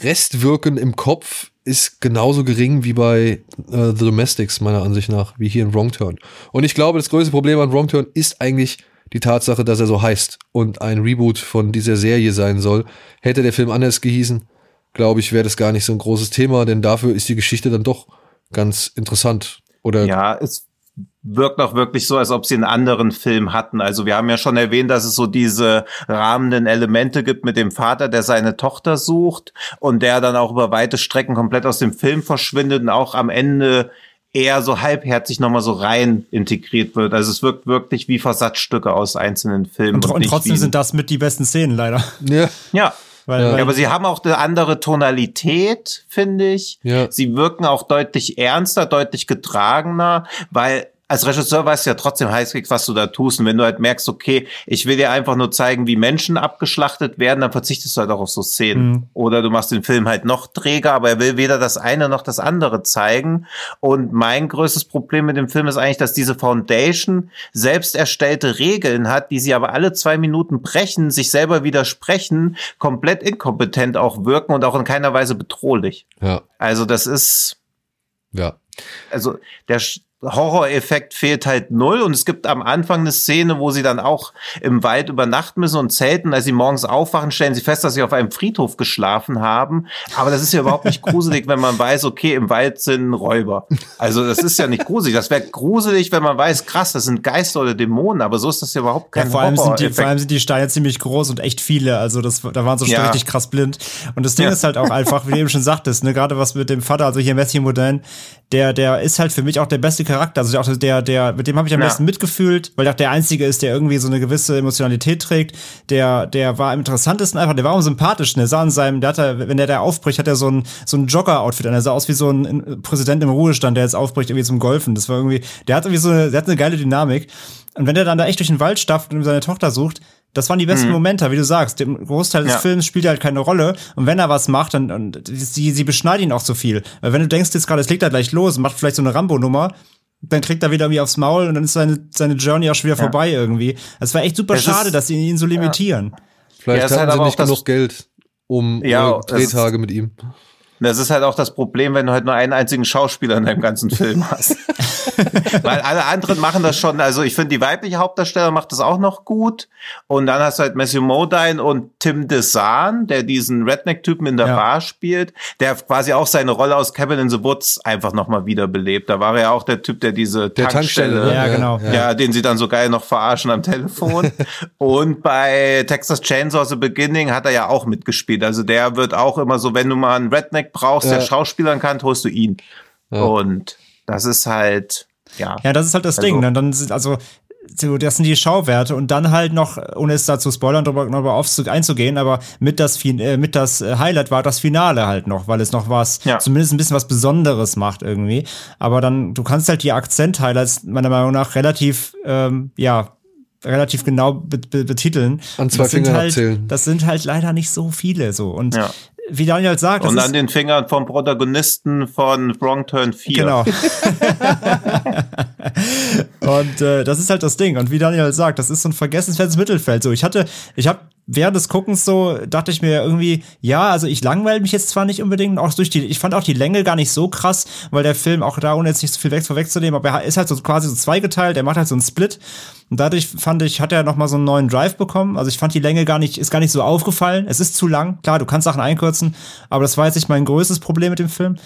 Restwirken im Kopf ist genauso gering wie bei äh, The Domestics, meiner Ansicht nach, wie hier in Wrong Turn. Und ich glaube, das größte Problem an Wrong Turn ist eigentlich die Tatsache, dass er so heißt und ein Reboot von dieser Serie sein soll. Hätte der Film anders gehießen, glaube ich, wäre das gar nicht so ein großes Thema, denn dafür ist die Geschichte dann doch ganz interessant. Oder Ja, es wirkt auch wirklich so, als ob sie einen anderen Film hatten. Also wir haben ja schon erwähnt, dass es so diese rahmenden Elemente gibt mit dem Vater, der seine Tochter sucht und der dann auch über weite Strecken komplett aus dem Film verschwindet und auch am Ende eher so halbherzig nochmal so rein integriert wird. Also es wirkt wirklich wie Versatzstücke aus einzelnen Filmen. Und, und nicht trotzdem sind das mit die besten Szenen leider. ja, ja. Weil, Ja. weil Ja, aber sie haben auch eine andere Tonalität, finde ich. Ja. Sie wirken auch deutlich ernster, deutlich getragener, weil als Regisseur weißt du ja trotzdem heißig, was du da tust. Und wenn du halt merkst, okay, ich will dir einfach nur zeigen, wie Menschen abgeschlachtet werden, dann verzichtest du halt auch auf so Szenen. Mhm. Oder du machst den Film halt noch träger, aber er will weder das eine noch das andere zeigen. Und mein größtes Problem mit dem Film ist eigentlich, dass diese Foundation selbst erstellte Regeln hat, die sie aber alle zwei Minuten brechen, sich selber widersprechen, komplett inkompetent auch wirken und auch in keiner Weise bedrohlich. ja, Also das ist, ja. also der Horroreffekt fehlt halt null und es gibt am Anfang eine Szene, wo sie dann auch im Wald übernachten müssen und zelten. Als sie morgens aufwachen, stellen sie fest, dass sie auf einem Friedhof geschlafen haben. Aber das ist ja überhaupt nicht gruselig, wenn man weiß, okay, im Wald sind Räuber. Also das ist ja nicht gruselig. Das wäre gruselig, wenn man weiß, krass, das sind Geister oder Dämonen. Aber so ist das ja überhaupt Ja, kein vor allem, sind die, Horroreffekt. vor allem sind die Steine ziemlich groß und echt viele. Also das, da waren sie schon Ja. richtig krass blind. Und das Ding Ja. ist halt auch einfach, wie du eben schon sagtest, ne, gerade was mit dem Vater, also hier Matthew Modine, der, der ist halt für mich auch der beste Charakter. Also auch der, der, mit dem habe ich am Ja. besten mitgefühlt, weil er auch der einzige ist, der irgendwie so eine gewisse Emotionalität trägt. Der, der war am interessantesten einfach, der war am sympathischen. Der sah in seinem, der hatte, wenn der da aufbricht, hat er so ein, so ein Jogger-Outfit an. Er sah aus wie so ein Präsident im Ruhestand, der jetzt aufbricht irgendwie zum Golfen. Das war irgendwie, der hat irgendwie so eine, der hat eine geile Dynamik. Und wenn der dann da echt durch den Wald stafft und seine Tochter sucht, das waren die besten Momente, wie du sagst. Im Großteil des Ja. Films spielt er halt keine Rolle. Und wenn er was macht, dann und sie, sie beschneiden ihn auch so viel. Weil wenn du denkst, jetzt gerade, es legt er gleich los und macht vielleicht so eine Rambo-Nummer, dann kriegt er wieder irgendwie aufs Maul und dann ist seine, seine Journey auch schon wieder vorbei irgendwie. Es war echt super Es ist- schade, dass sie ihn so limitieren. Vielleicht Ja, es ist hatten halt sie aber nicht genug Geld, um Ja, äh, es Drehtage mit ihm. Das ist halt auch das Problem, wenn du halt nur einen einzigen Schauspieler in deinem ganzen Film hast. Weil alle anderen machen das schon, also ich finde, die weibliche Hauptdarsteller macht das auch noch gut. Und dann hast du halt Matthew Modine und Tim DeSan, der diesen Redneck-Typen in der Ja. Bar spielt, der quasi auch seine Rolle aus Cabin in the Woods einfach nochmal wiederbelebt. Da war er ja auch der Typ, der diese Der Tankstelle, Tankstelle, ne? Ja, genau. ja, den sie dann so geil noch verarschen am Telefon. und bei Texas Chainsaw The Beginning hat er ja auch mitgespielt. Also der wird auch immer so, wenn du mal einen Redneck brauchst, der. Schauspielern kann, holst du ihn. Ja. Und das ist halt, ja. Ja, das ist halt das Also- Ding. Dann, dann sind, also, so, das sind die Schauwerte und dann halt noch, ohne es da zu spoilern, drüber, drüber aufzu- einzugehen, aber mit das, äh, mit das äh, Highlight war das Finale halt noch, weil es noch was, Ja. zumindest ein bisschen was Besonderes macht irgendwie. Aber dann, du kannst halt die Akzent-Highlights meiner Meinung nach relativ, ähm, ja, relativ genau be be betiteln. An Und zwei das sind Fingern halt, abzählen. Das sind halt leider nicht so viele so. Und Ja. Wie Daniel sagt, Und an den Fingern vom Protagonisten von Wrong Turn 4. Genau. und äh, das ist halt das Ding. Und wie Daniel sagt, das ist so ein vergessenswertes Mittelfeld. So, ich hatte, ich habe während des Guckens so, dachte ich mir irgendwie, ja, also ich langweile mich jetzt zwar nicht unbedingt, auch durch die, ich fand auch die Länge gar nicht so krass, weil der Film auch da, ohne jetzt nicht so viel weg, vorwegzunehmen, aber er ist halt so quasi so zweigeteilt, er macht halt so einen Split. Und dadurch fand ich, hat er noch mal so einen neuen Drive bekommen. Also ich fand die Länge gar nicht, ist gar nicht so aufgefallen. Es ist zu lang. Klar, du kannst Sachen einkürzen, aber das war jetzt nicht mein größtes Problem mit dem Film.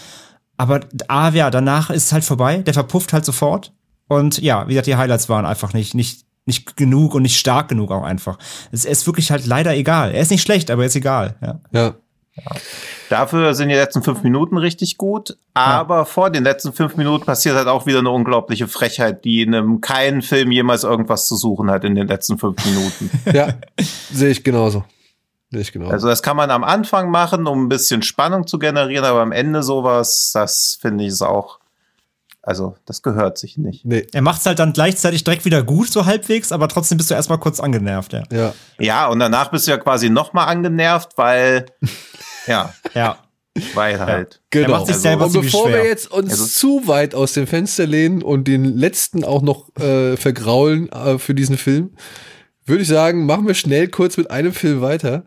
Aber ah, ja, danach ist es halt vorbei. Der verpufft halt sofort. Und ja, wie gesagt, die Highlights waren einfach nicht, nicht, nicht genug und nicht stark genug auch einfach. Es ist wirklich halt leider egal. Er ist nicht schlecht, aber er ist egal. Ja. Ja. Dafür sind die letzten fünf Minuten richtig gut. Aber vor den letzten fünf Minuten passiert halt auch wieder eine unglaubliche Frechheit, die in einem keinen Film jemals irgendwas zu suchen hat in den letzten fünf Minuten. Ja, sehe ich genauso. Sehe ich genauso. Also das kann man am Anfang machen, um ein bisschen Spannung zu generieren, aber am Ende sowas, das finde ich ist auch, also das gehört sich nicht. nee, Er macht's halt dann gleichzeitig direkt wieder gut, so halbwegs, aber trotzdem bist du erstmal kurz angenervt, ja. ja. Ja, und danach bist du ja quasi noch mal angenervt, weil, ja, Ja. weil halt. Genau. macht sich selber und ziemlich bevor schwer. wir jetzt uns Also- zu weit aus dem Fenster lehnen und den letzten auch noch äh, vergraulen äh, für diesen Film, würde ich sagen, machen wir schnell kurz mit einem Film weiter,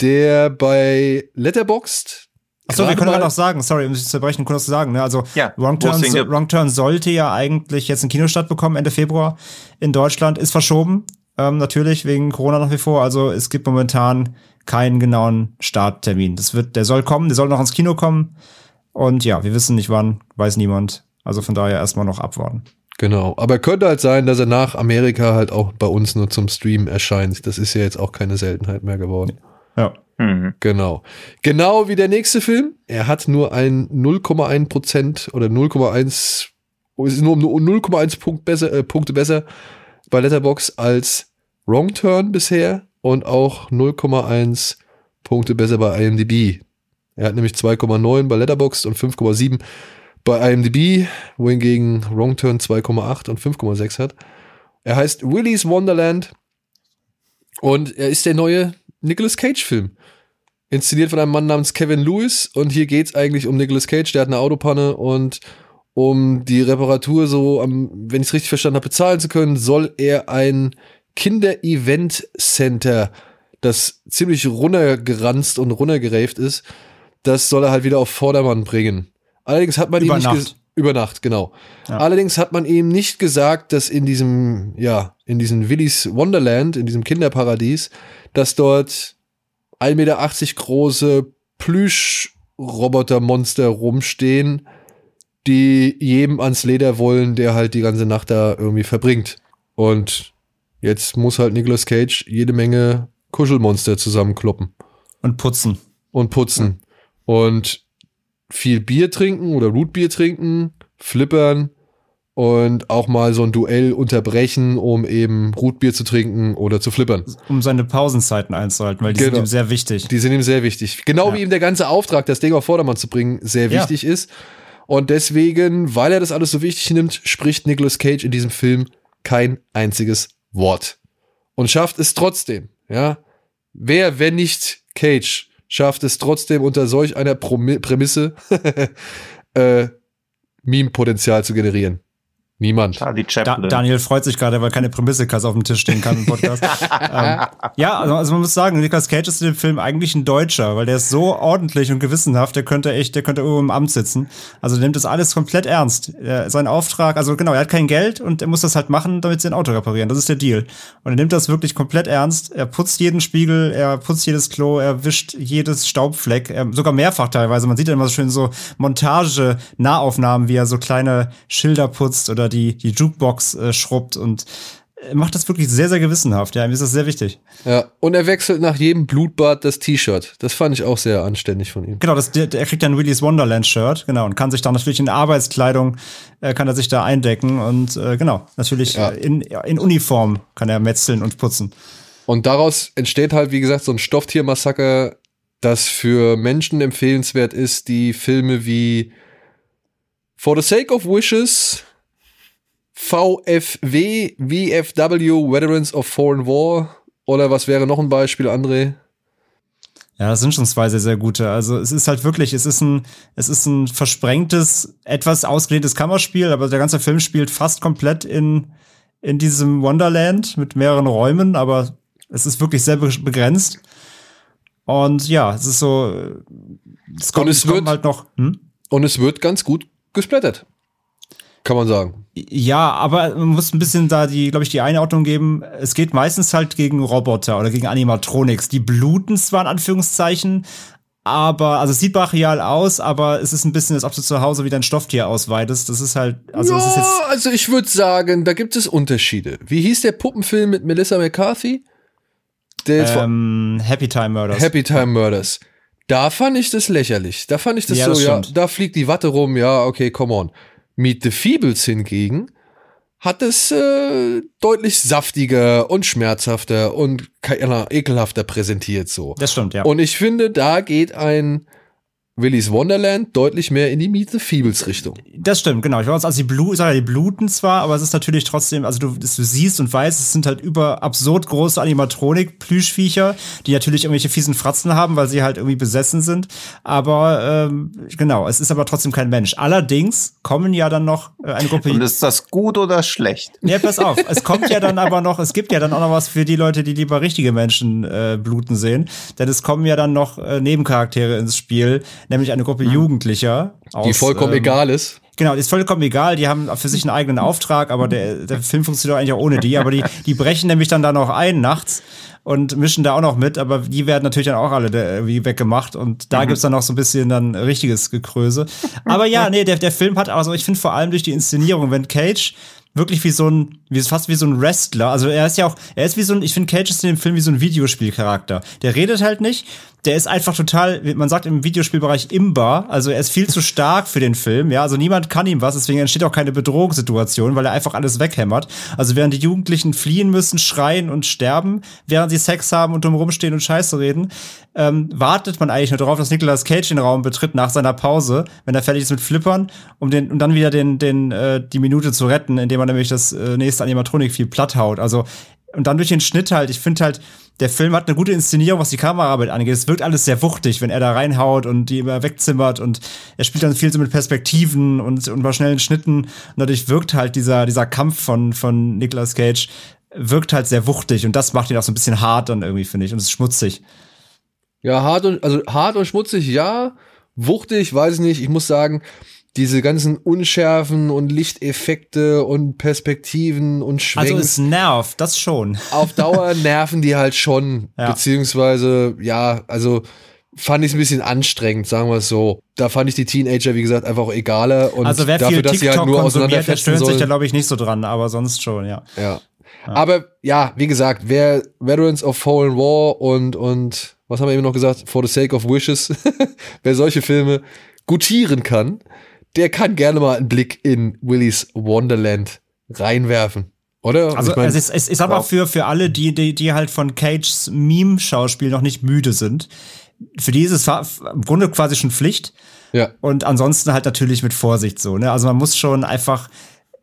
der bei Letterboxd Achso, wir können gerade noch sagen, sorry, um sich zu zerbrechen, kurz zu sagen, ne? Also Ja, Wrong, Turn. Wrong Turn sollte ja eigentlich jetzt einen Kinostart bekommen, Ende Februar in Deutschland, ist verschoben. ähm, natürlich wegen Corona nach wie vor. Also es gibt momentan keinen genauen Starttermin. Das wird, der soll kommen, der soll noch ins Kino kommen. Und ja, wir wissen nicht wann, weiß niemand. Also von daher erstmal noch abwarten. Genau. Aber könnte halt sein, dass er nach Amerika halt auch bei uns nur zum Stream erscheint. Das ist ja jetzt auch keine Seltenheit mehr geworden. Ja. Mhm. Genau. Genau wie der nächste Film. Er hat nur ein 0,1 Prozent oder 0,1, ist nur um 0,1 Punkt besser, äh, Punkte besser bei Letterbox als Wrong Turn bisher und auch 0,1 Punkte besser bei IMDb. Er hat nämlich 2,9 bei Letterboxd und 5,7 bei IMDb, wohingegen Wrong Turn 2,8 und 5,6 hat. Er heißt Willy's Wonderland und er ist der neue Nicolas Cage-Film. Inszeniert von einem Mann namens Kevin Lewis und hier geht's eigentlich um Nicolas Cage, der hat eine Autopanne und um die Reparatur so, wenn ich es richtig verstanden habe, bezahlen zu können, soll er ein Kinder-Event-Center, das ziemlich runtergeranzt und runtergeraved ist, das soll er halt wieder auf Vordermann bringen. Allerdings hat man Über ihm nicht Nacht. Über Nacht, genau. Ja. Allerdings hat man ihm nicht gesagt, dass in diesem, ja, in diesem Willy's Wonderland, in diesem Kinderparadies, dass dort 1,80 Meter große Plüschrobotermonster rumstehen, die jedem ans Leder wollen, der halt die ganze Nacht da irgendwie verbringt. Und jetzt muss halt Nicolas Cage jede Menge Kuschelmonster zusammenkloppen Und putzen. und putzen. Und viel Bier trinken oder Rootbier trinken, flippern und auch mal so ein Duell unterbrechen, um eben Rootbier zu trinken oder zu flippern. Um seine Pausenzeiten einzuhalten, weil die Genau. sind ihm sehr wichtig. Die sind ihm sehr wichtig. Genau Ja. wie ihm der ganze Auftrag, das Ding auf Vordermann zu bringen, sehr Ja. wichtig ist. Und deswegen, weil er das alles so wichtig nimmt, spricht Nicolas Cage in diesem Film kein einziges Wort. Und schafft es trotzdem, ja. Wer, wenn nicht Cage, schafft es trotzdem unter solch einer Prämisse, äh, Meme-Potenzial zu generieren? Niemand. Charlie Da, Chaplin. Daniel freut sich gerade, weil keine Prämisse-Kasse auf dem Tisch stehen kann im Podcast. ähm, ja, also, also man muss sagen, Nicolas Cage ist in dem Film eigentlich ein Deutscher, weil der ist so ordentlich und gewissenhaft, der könnte echt, der könnte irgendwo im Amt sitzen. Also der nimmt das alles komplett ernst. Er, sein Auftrag, also genau, er hat kein Geld und er muss das halt machen, damit sie ein Auto reparieren. Das ist der Deal. Und er nimmt das wirklich komplett ernst. Er putzt jeden Spiegel, er putzt jedes Klo, er wischt jedes Staubfleck, er, sogar mehrfach teilweise. Man sieht ja immer so schön so Montage-Nahaufnahmen, wie er so kleine Schilder putzt oder die, die Jukebox äh, schrubbt und er macht das wirklich sehr, sehr gewissenhaft. Ja, mir ist das sehr wichtig. Ja. Und er wechselt nach jedem Blutbad das T-Shirt. Das fand ich auch sehr anständig von ihm. Genau, das, der, der kriegt dann Willy's Wonderland Shirt, genau, und kann sich dann natürlich in Arbeitskleidung, äh, kann er sich da eindecken und äh, genau, natürlich Ja. äh, in, in Uniform kann er metzeln und putzen. Und daraus entsteht halt, wie gesagt, so ein Stofftiermassaker, das für Menschen empfehlenswert ist, die Filme wie For the Sake of Wishes, VFW, VFW, Veterans of Foreign War, oder was wäre noch ein Beispiel, André? Ja, das sind schon zwei sehr, sehr gute. Also es ist halt wirklich, es ist ein, es ist ein versprengtes, etwas ausgedehntes Kammerspiel, aber der ganze Film spielt fast komplett in, in diesem Wonderland mit mehreren Räumen, aber es ist wirklich sehr be- begrenzt. Und ja, es ist so, äh, es kommt, es es wird- halt noch, hm? Und es wird ganz gut gesplattert. Kann man sagen. Ja, aber man muss ein bisschen da die, glaube ich, die Einordnung geben. Es geht meistens halt gegen Roboter oder gegen Animatronics. Die bluten zwar in Anführungszeichen, aber, also es sieht brachial aus, aber es ist ein bisschen, als ob du zu Hause wieder ein Stofftier ausweitest. Das ist halt, also es ist jetzt, ja, also ich würde sagen, da gibt es Unterschiede. Wie hieß der Puppenfilm mit Melissa McCarthy? Der ähm, Happy Time Murders. Happy Time Murders. Da fand ich das lächerlich. Da fand ich das Ja, so, das ja, da fliegt die Watte rum, ja, okay, come on. Meet the Feebles hingegen hat es äh, deutlich saftiger und schmerzhafter und ekelhafter präsentiert so. Das stimmt, ja. Und ich finde, da geht ein Willy's Wonderland deutlich mehr in die Meet the Feebles Richtung. Das stimmt, genau. Ich weiß, also die, Blu ich sag ja, die bluten zwar, aber es ist natürlich trotzdem, also du, du siehst und weißt, es sind halt über absurd große Animatronik-Plüschviecher, die natürlich irgendwelche fiesen Fratzen haben, weil sie halt irgendwie besessen sind. Aber ähm, genau, es ist aber trotzdem kein Mensch. Allerdings kommen ja dann noch äh, eine Gruppe. Und ist das gut oder schlecht? Ja, pass auf. Es kommt ja dann aber noch, es gibt ja dann auch noch was für die Leute, die lieber richtige Menschen äh, bluten sehen. Denn es kommen ja dann noch äh, Nebencharaktere ins Spiel, nämlich eine Gruppe Jugendlicher. Die aus, vollkommen ähm, egal ist. Genau, ist vollkommen egal. Die haben für sich einen eigenen Auftrag, aber der, der Film funktioniert eigentlich auch ohne die. Aber die, die brechen nämlich dann da noch ein nachts und mischen da auch noch mit. Aber die werden natürlich dann auch alle irgendwie weggemacht. Und da mhm. gibt's dann noch so ein bisschen dann richtiges Gekröse. Aber ja, nee, der, der Film hat also, ich finde vor allem durch die Inszenierung, wenn Cage wirklich wie so ein, wie fast wie so ein Wrestler. Also er ist ja auch, er ist wie so ein, ich finde Cage ist in dem Film wie so ein Videospielcharakter. Der redet halt nicht, der ist einfach total, man sagt im Videospielbereich imbar, also er ist viel zu stark für den Film, ja, also niemand kann ihm was, deswegen entsteht auch keine Bedrohungssituation, weil er einfach alles weghämmert. Also während die Jugendlichen fliehen müssen, schreien und sterben, während sie Sex haben und drumherum stehen und Scheiße reden, ähm, wartet man eigentlich nur darauf, dass Nicolas Cage den Raum betritt nach seiner Pause, wenn er fertig ist mit Flippern, um den, um dann wieder den, den, äh, die Minute zu retten, indem er nämlich das äh, nächste Animatronik viel platt haut. Also, und dann durch den Schnitt halt, ich finde halt, der Film hat eine gute Inszenierung, was die Kameraarbeit angeht. Es wirkt alles sehr wuchtig, wenn er da reinhaut und die immer wegzimmert und er spielt dann viel so mit Perspektiven und, und bei schnellen Schnitten. Und dadurch wirkt halt dieser, dieser Kampf von, von Nicolas Cage, wirkt halt sehr wuchtig und das macht ihn auch so ein bisschen hart dann irgendwie, finde ich. Und es ist schmutzig. Ja, hart und, also hart und schmutzig, ja. Wuchtig, weiß ich nicht. Ich muss sagen, diese ganzen Unschärfen und Lichteffekte und Perspektiven und Schwenks. Also es nervt, das schon. Auf Dauer nerven die halt schon. Ja. Beziehungsweise, ja, also fand ich es ein bisschen anstrengend, sagen wir es so. Da fand ich die Teenager, wie gesagt, einfach auch egaler. Und also wer dafür, viel dass TikTok sie halt nur konsumiert, der stöhnt sich da, glaube ich, nicht so dran, aber sonst schon, ja. Ja. ja. Aber ja, wie gesagt, wer Veterans of Fallen War und, und was haben wir eben noch gesagt? For the Sake of Wishes, wer solche Filme gutieren kann, der kann gerne mal einen Blick in Willy's Wonderland reinwerfen. Oder? Also, ich mein, also es, ist, ist aber für, für alle, die, die, die halt von Cages Meme-Schauspiel noch nicht müde sind. Für die ist es im Grunde quasi schon Pflicht. Ja. Und ansonsten halt natürlich mit Vorsicht so, ne? Also man muss schon einfach,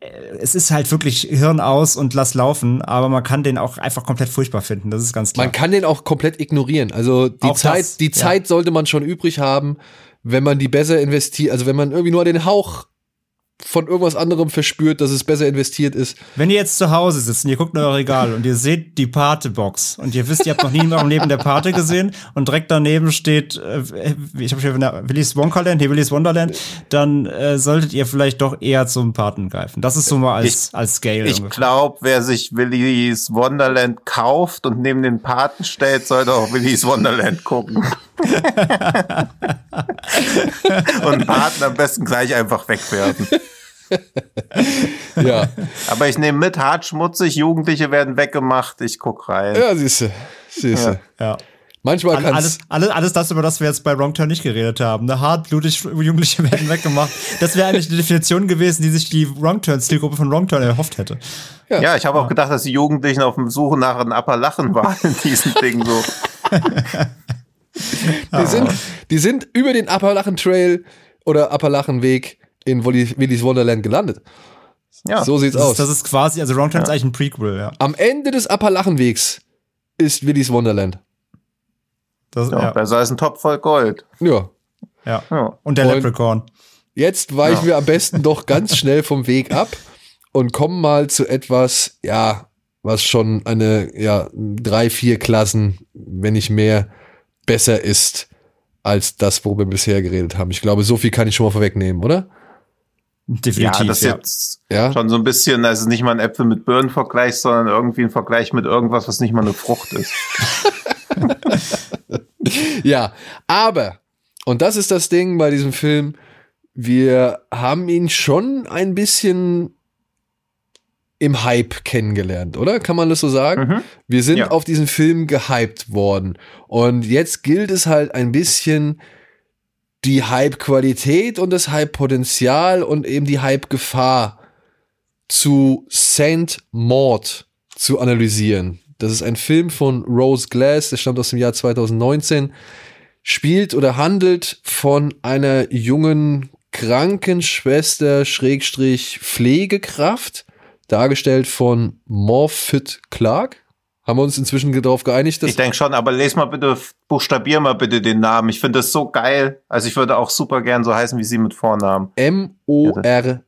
äh, es ist halt wirklich Hirn aus und lass laufen, aber man kann den auch einfach komplett furchtbar finden. Das ist ganz klar. Man kann den auch komplett ignorieren. Also die auch Zeit, das, die Zeit ja. sollte man schon übrig haben, wenn man die besser investiert, also wenn man irgendwie nur den Hauch von irgendwas anderem verspürt, dass es besser investiert ist. Wenn ihr jetzt zu Hause sitzt und ihr guckt in euer Regal und ihr seht die Pate-Box und ihr wisst, ihr habt noch nie in eurem Leben der Pate gesehen und direkt daneben steht, äh, ich habe schon Willy's Wonderland, hey, Willy's Wonderland, dann äh, solltet ihr vielleicht doch eher zum Paten greifen. Das ist so mal als, ich, als Scale. Ich glaube, wer sich Willy's Wonderland kauft und neben den Paten stellt, sollte auch Willy's Wonderland gucken. und Paten am besten gleich einfach wegwerfen. ja. Aber ich nehme mit, hart schmutzig, Jugendliche werden weggemacht, ich guck rein. Ja, siehste. Siehste. Ja. ja. Manchmal kann alles, alles, alles das, über das wir jetzt bei Wrong Turn nicht geredet haben. Ne? Hart, blutig, Jugendliche werden weggemacht. Das wäre eigentlich eine Definition gewesen, die sich die Wrong Turn-Zielgruppe von Wrong Turn erhofft hätte. Ja, ja ich habe auch gedacht, dass die Jugendlichen auf dem Suche nach einem Appalachen waren in diesem Ding so. die, sind, die sind über den Appalachen Trail oder Appalachen Weg in Willy's Wonderland gelandet. Ja, so sieht's das aus. Ist, das ist quasi, also Turn ja. ist eigentlich ein Prequel, ja. Am Ende des Appalachenwegs ist Willy's Wonderland. Das, ja, ja. Besser als ein Topf voll Gold. Ja. Ja. ja. Und der und Leprechaun. Jetzt weichen ja. wir am besten doch ganz schnell vom Weg ab und kommen mal zu etwas, ja, was schon eine, ja, drei, vier Klassen, wenn nicht mehr, besser ist als das, worüber wir bisher geredet haben. Ich glaube, so viel kann ich schon mal vorwegnehmen, oder? Definitiv. Ja, das ist ja. jetzt ja. schon so ein bisschen, das ist nicht mal ein Äpfel mit Birnen Vergleich, sondern irgendwie ein Vergleich mit irgendwas, was nicht mal eine Frucht ist. ja, aber, und das ist das Ding bei diesem Film, wir haben ihn schon ein bisschen im Hype kennengelernt, oder? Kann man das so sagen? Mhm. Wir sind ja. auf diesen Film gehypt worden. Und jetzt gilt es halt ein bisschen, die Hype-Qualität und das Hype-Potenzial und eben die Hype-Gefahr zu Saint Maud zu analysieren. Das ist ein Film von Rose Glass, der stammt aus dem Jahr 2019, spielt oder handelt von einer jungen Krankenschwester Schrägstrich Pflegekraft, dargestellt von Morfit Clark. Haben wir uns inzwischen darauf geeinigt? Dass ich denke schon, aber les mal bitte, buchstabier mal bitte den Namen. Ich finde das so geil. Also ich würde auch super gern so heißen wie sie mit Vornamen. M-O-R-F-Y-D-D.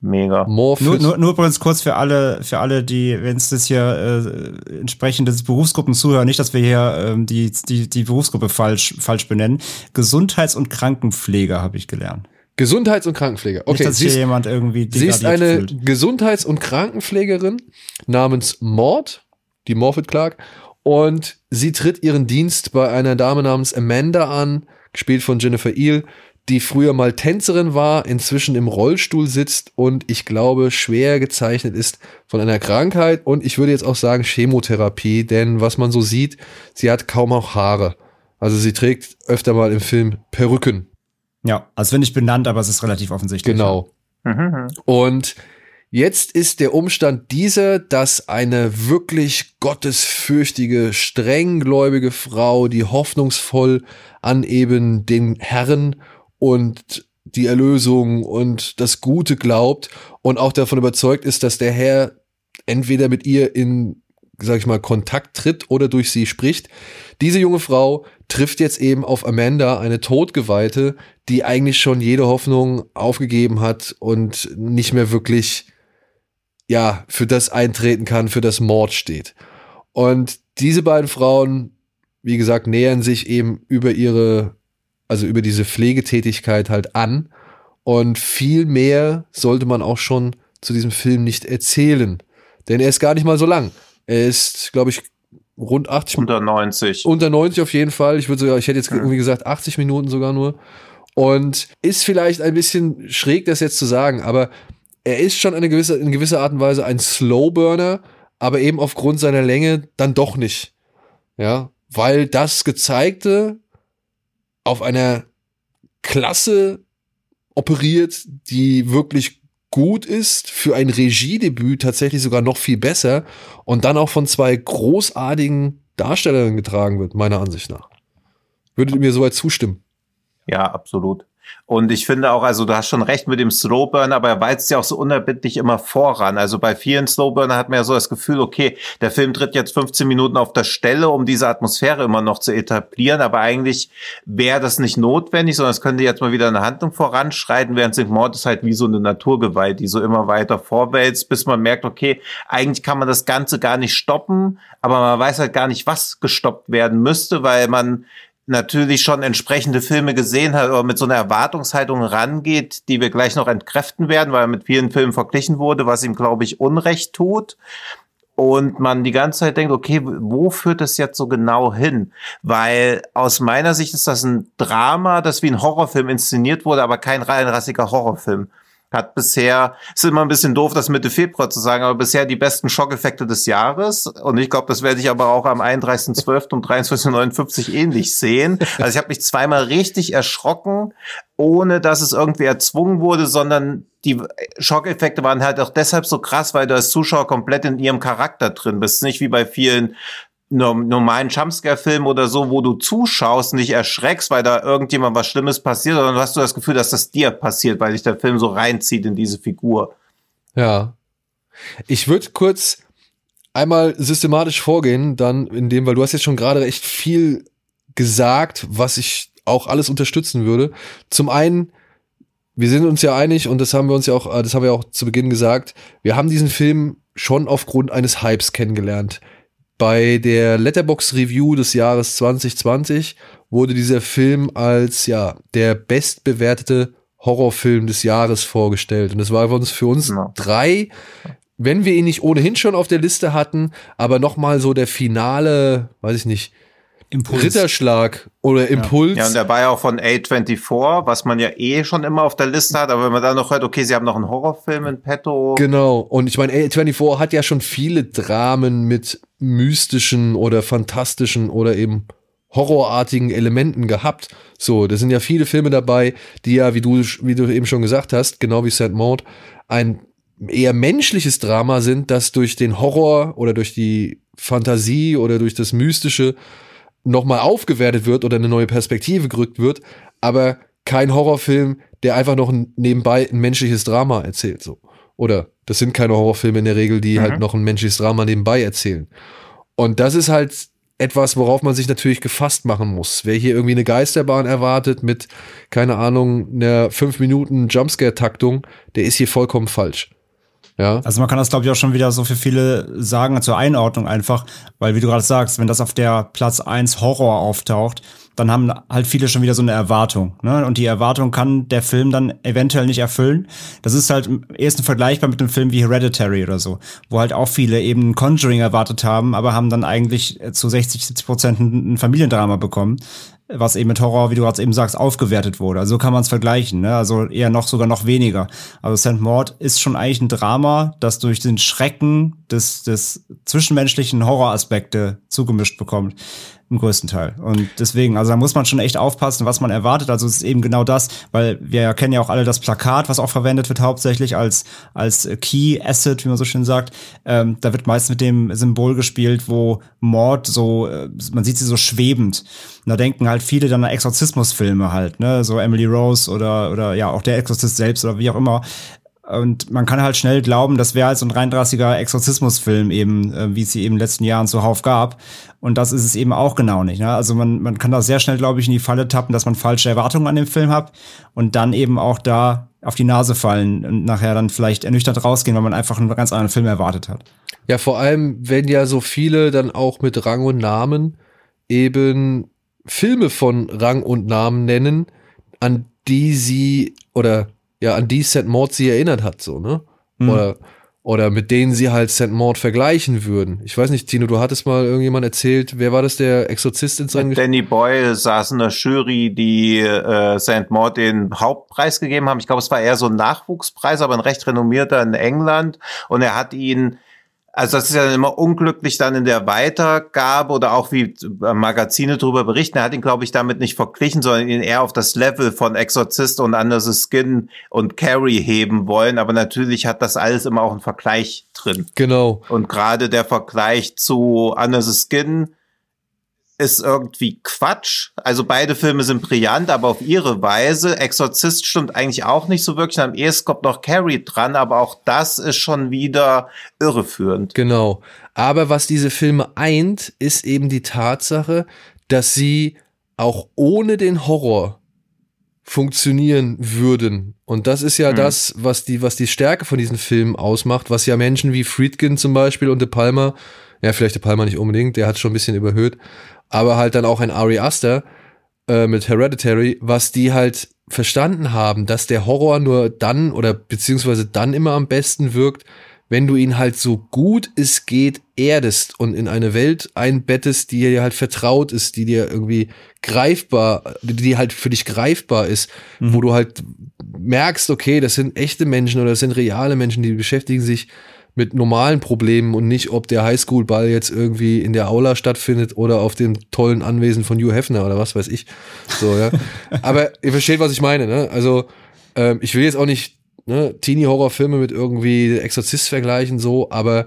mega. More nur, nur, nur übrigens kurz für alle, für alle, die, wenn es das hier äh, entsprechend des Berufsgruppen zuhören, nicht, dass wir hier ähm, die, die, die Berufsgruppe falsch, falsch benennen. Gesundheits- und Krankenpfleger habe ich gelernt. Gesundheits- und Krankenpfleger. Okay, nicht, dass hier jemand irgendwie Sie ist eine fühlt. Gesundheits- und Krankenpflegerin namens Mord, die Morfitt Clark, und sie tritt ihren Dienst bei einer Dame namens Amanda an, gespielt von Jennifer Eel, die früher mal Tänzerin war, inzwischen im Rollstuhl sitzt und ich glaube schwer gezeichnet ist von einer Krankheit und ich würde jetzt auch sagen Chemotherapie, denn was man so sieht, sie hat kaum auch Haare. Also sie trägt öfter mal im Film Perücken. Ja, also wenn nicht benannt, aber es ist relativ offensichtlich. Genau. Mhm. Und Jetzt ist der Umstand dieser, dass eine wirklich gottesfürchtige, strenggläubige Frau, die hoffnungsvoll an eben den Herrn und die Erlösung und das Gute glaubt und auch davon überzeugt ist, dass der Herr entweder mit ihr in, sag ich mal, Kontakt tritt oder durch sie spricht. Diese junge Frau trifft jetzt eben auf Amanda, eine Todgeweihte, die eigentlich schon jede Hoffnung aufgegeben hat und nicht mehr wirklich, ja, für das eintreten kann, für das Mord steht. Und diese beiden Frauen, wie gesagt, nähern sich eben über ihre also über diese Pflegetätigkeit halt an. Und viel mehr sollte man auch schon zu diesem Film nicht erzählen. Denn er ist gar nicht mal so lang. Er ist, glaube ich, rund 80 Unter 90. Unter 90 auf jeden Fall. Ich würde sogar, ich hätte jetzt irgendwie gesagt 80 Minuten sogar nur. Und ist vielleicht ein bisschen schräg, das jetzt zu sagen, aber er ist schon eine gewisse, in gewisser Art und Weise ein Slowburner, aber eben aufgrund seiner Länge dann doch nicht. Ja, weil das Gezeigte auf einer Klasse operiert, die wirklich gut ist, für ein Regiedebüt tatsächlich sogar noch viel besser und dann auch von zwei großartigen Darstellern getragen wird, meiner Ansicht nach. Würdet ihr mir soweit zustimmen? Ja, absolut. Und ich finde auch, also du hast schon recht mit dem Slowburn, aber er weizt ja auch so unerbittlich immer voran. Also bei vielen Slowburner hat man ja so das Gefühl, okay, der Film tritt jetzt 15 Minuten auf der Stelle, um diese Atmosphäre immer noch zu etablieren, aber eigentlich wäre das nicht notwendig, sondern es könnte jetzt mal wieder eine Handlung voranschreiten, während St. Mord ist halt wie so eine Naturgewalt, die so immer weiter vorwälzt, bis man merkt, okay, eigentlich kann man das Ganze gar nicht stoppen, aber man weiß halt gar nicht, was gestoppt werden müsste, weil man natürlich schon entsprechende Filme gesehen hat oder mit so einer Erwartungshaltung rangeht, die wir gleich noch entkräften werden, weil er mit vielen Filmen verglichen wurde, was ihm, glaube ich, Unrecht tut. Und man die ganze Zeit denkt, okay, wo führt das jetzt so genau hin? Weil aus meiner Sicht ist das ein Drama, das wie ein Horrorfilm inszeniert wurde, aber kein rein rassiger Horrorfilm hat bisher, ist immer ein bisschen doof, das Mitte Februar zu sagen, aber bisher die besten Schockeffekte des Jahres. Und ich glaube, das werde ich aber auch am 31.12. um 23.59 ähnlich sehen. Also ich habe mich zweimal richtig erschrocken, ohne dass es irgendwie erzwungen wurde, sondern die Schockeffekte waren halt auch deshalb so krass, weil du als Zuschauer komplett in ihrem Charakter drin bist. Nicht wie bei vielen normalen Jumpscare-Film oder so, wo du zuschaust, nicht erschreckst, weil da irgendjemand was Schlimmes passiert, sondern hast du das Gefühl, dass das dir passiert, weil dich der Film so reinzieht in diese Figur. Ja. Ich würde kurz einmal systematisch vorgehen, dann in dem, weil du hast jetzt schon gerade recht viel gesagt, was ich auch alles unterstützen würde. Zum einen, wir sind uns ja einig und das haben wir uns ja auch, das haben wir auch zu Beginn gesagt, wir haben diesen Film schon aufgrund eines Hypes kennengelernt. Bei der Letterbox Review des Jahres 2020 wurde dieser Film als ja der bestbewertete Horrorfilm des Jahres vorgestellt. Und das war für uns, für uns ja. drei, wenn wir ihn nicht ohnehin schon auf der Liste hatten, aber nochmal so der finale, weiß ich nicht, Impuls. Ritterschlag oder Impuls. Ja. und der war ja auch von A24, was man ja eh schon immer auf der Liste hat, aber wenn man da noch hört, okay, sie haben noch einen Horrorfilm in petto. Genau, und ich meine, A24 hat ja schon viele Dramen mit mystischen oder fantastischen oder eben horrorartigen Elementen gehabt. So, da sind ja viele Filme dabei, die ja, wie du, wie du eben schon gesagt hast, genau wie St. Maud, ein eher menschliches Drama sind, das durch den Horror oder durch die Fantasie oder durch das Mystische nochmal aufgewertet wird oder eine neue Perspektive gerückt wird, aber kein Horrorfilm, der einfach noch nebenbei ein menschliches Drama erzählt. So. Oder das sind keine Horrorfilme in der Regel, die halt mhm. halt noch ein menschliches Drama nebenbei erzählen. Und das ist halt etwas, worauf man sich natürlich gefasst machen muss. Wer hier irgendwie eine Geisterbahn erwartet mit, keine Ahnung, einer 5 Minuten Jumpscare-Taktung, der ist hier vollkommen falsch. Ja. Also man kann das, glaube ich, auch schon wieder so für viele sagen, zur Einordnung einfach, weil wie du gerade sagst, wenn das auf der Platz 1 Horror auftaucht, dann haben halt viele schon wieder so eine Erwartung. Ne? Und die Erwartung kann der Film dann eventuell nicht erfüllen. Das ist halt im ersten vergleichbar mit einem Film wie Hereditary oder so, wo halt auch viele eben Conjuring erwartet haben, aber haben dann eigentlich zu 60, 70 Prozent ein Familiendrama bekommen was eben mit Horror, wie du gerade eben sagst, aufgewertet wurde. Also so kann man es vergleichen, ne? Also eher noch sogar noch weniger. Also St. Maud ist schon eigentlich ein Drama, das durch den Schrecken des, des zwischenmenschlichen Horroraspekte zugemischt bekommt im größten Teil. Und deswegen, also da muss man schon echt aufpassen, was man erwartet. Also es ist eben genau das, weil wir kennen ja auch alle das Plakat, was auch verwendet wird, hauptsächlich als, als Key Asset, wie man so schön sagt. Ähm, da wird meist mit dem Symbol gespielt, wo Mord so, äh, man sieht sie so schwebend. Und da denken halt viele dann an Exorzismusfilme halt, ne, so Emily Rose oder, oder ja, auch der Exorzist selbst oder wie auch immer. Und man kann halt schnell glauben, das wäre halt so ein 33er Exorzismusfilm eben, äh, wie es sie eben in den letzten Jahren zuhauf gab. Und das ist es eben auch genau nicht. Ne? Also man, man kann da sehr schnell, glaube ich, in die Falle tappen, dass man falsche Erwartungen an den Film hat und dann eben auch da auf die Nase fallen und nachher dann vielleicht ernüchtert rausgehen, weil man einfach einen ganz anderen Film erwartet hat. Ja, vor allem, wenn ja so viele dann auch mit Rang und Namen eben Filme von Rang und Namen nennen, an die sie oder ja an die St. Maud sie erinnert hat, so, ne? Mhm. Oder, oder mit denen sie halt St. Maud vergleichen würden. Ich weiß nicht, Tino, du hattest mal irgendjemand erzählt, wer war das, der Exorzist in seinem Danny Boyle saß in der Jury, die äh, St. Maud den Hauptpreis gegeben haben. Ich glaube, es war eher so ein Nachwuchspreis, aber ein recht renommierter in England. Und er hat ihn also das ist ja immer unglücklich dann in der Weitergabe oder auch wie Magazine darüber berichten. Er hat ihn, glaube ich, damit nicht verglichen, sondern ihn eher auf das Level von Exorzist und Under the Skin und Carrie heben wollen. Aber natürlich hat das alles immer auch einen Vergleich drin. Genau. Und gerade der Vergleich zu Under the Skin ist irgendwie Quatsch. Also beide Filme sind brillant, aber auf ihre Weise. Exorzist stimmt eigentlich auch nicht so wirklich. Am ehesten kommt noch Carrie dran, aber auch das ist schon wieder irreführend. Genau. Aber was diese Filme eint, ist eben die Tatsache, dass sie auch ohne den Horror funktionieren würden. Und das ist ja mhm. das, was die, was die Stärke von diesen Filmen ausmacht, was ja Menschen wie Friedkin zum Beispiel und De Palma, ja, vielleicht De Palma nicht unbedingt, der hat schon ein bisschen überhöht, aber halt dann auch ein Ari Aster äh, mit Hereditary, was die halt verstanden haben, dass der Horror nur dann oder beziehungsweise dann immer am besten wirkt, wenn du ihn halt so gut es geht erdest und in eine Welt einbettest, die dir halt vertraut ist, die dir irgendwie greifbar, die halt für dich greifbar ist, mhm. wo du halt merkst, okay, das sind echte Menschen oder das sind reale Menschen, die beschäftigen sich mit normalen Problemen und nicht, ob der Highschool-Ball jetzt irgendwie in der Aula stattfindet oder auf dem tollen Anwesen von Hugh Hefner oder was weiß ich. So, ja. Aber ihr versteht, was ich meine, ne? Also, ähm, ich will jetzt auch nicht ne, Teenie-Horror-Filme mit irgendwie Exorzist vergleichen, so, aber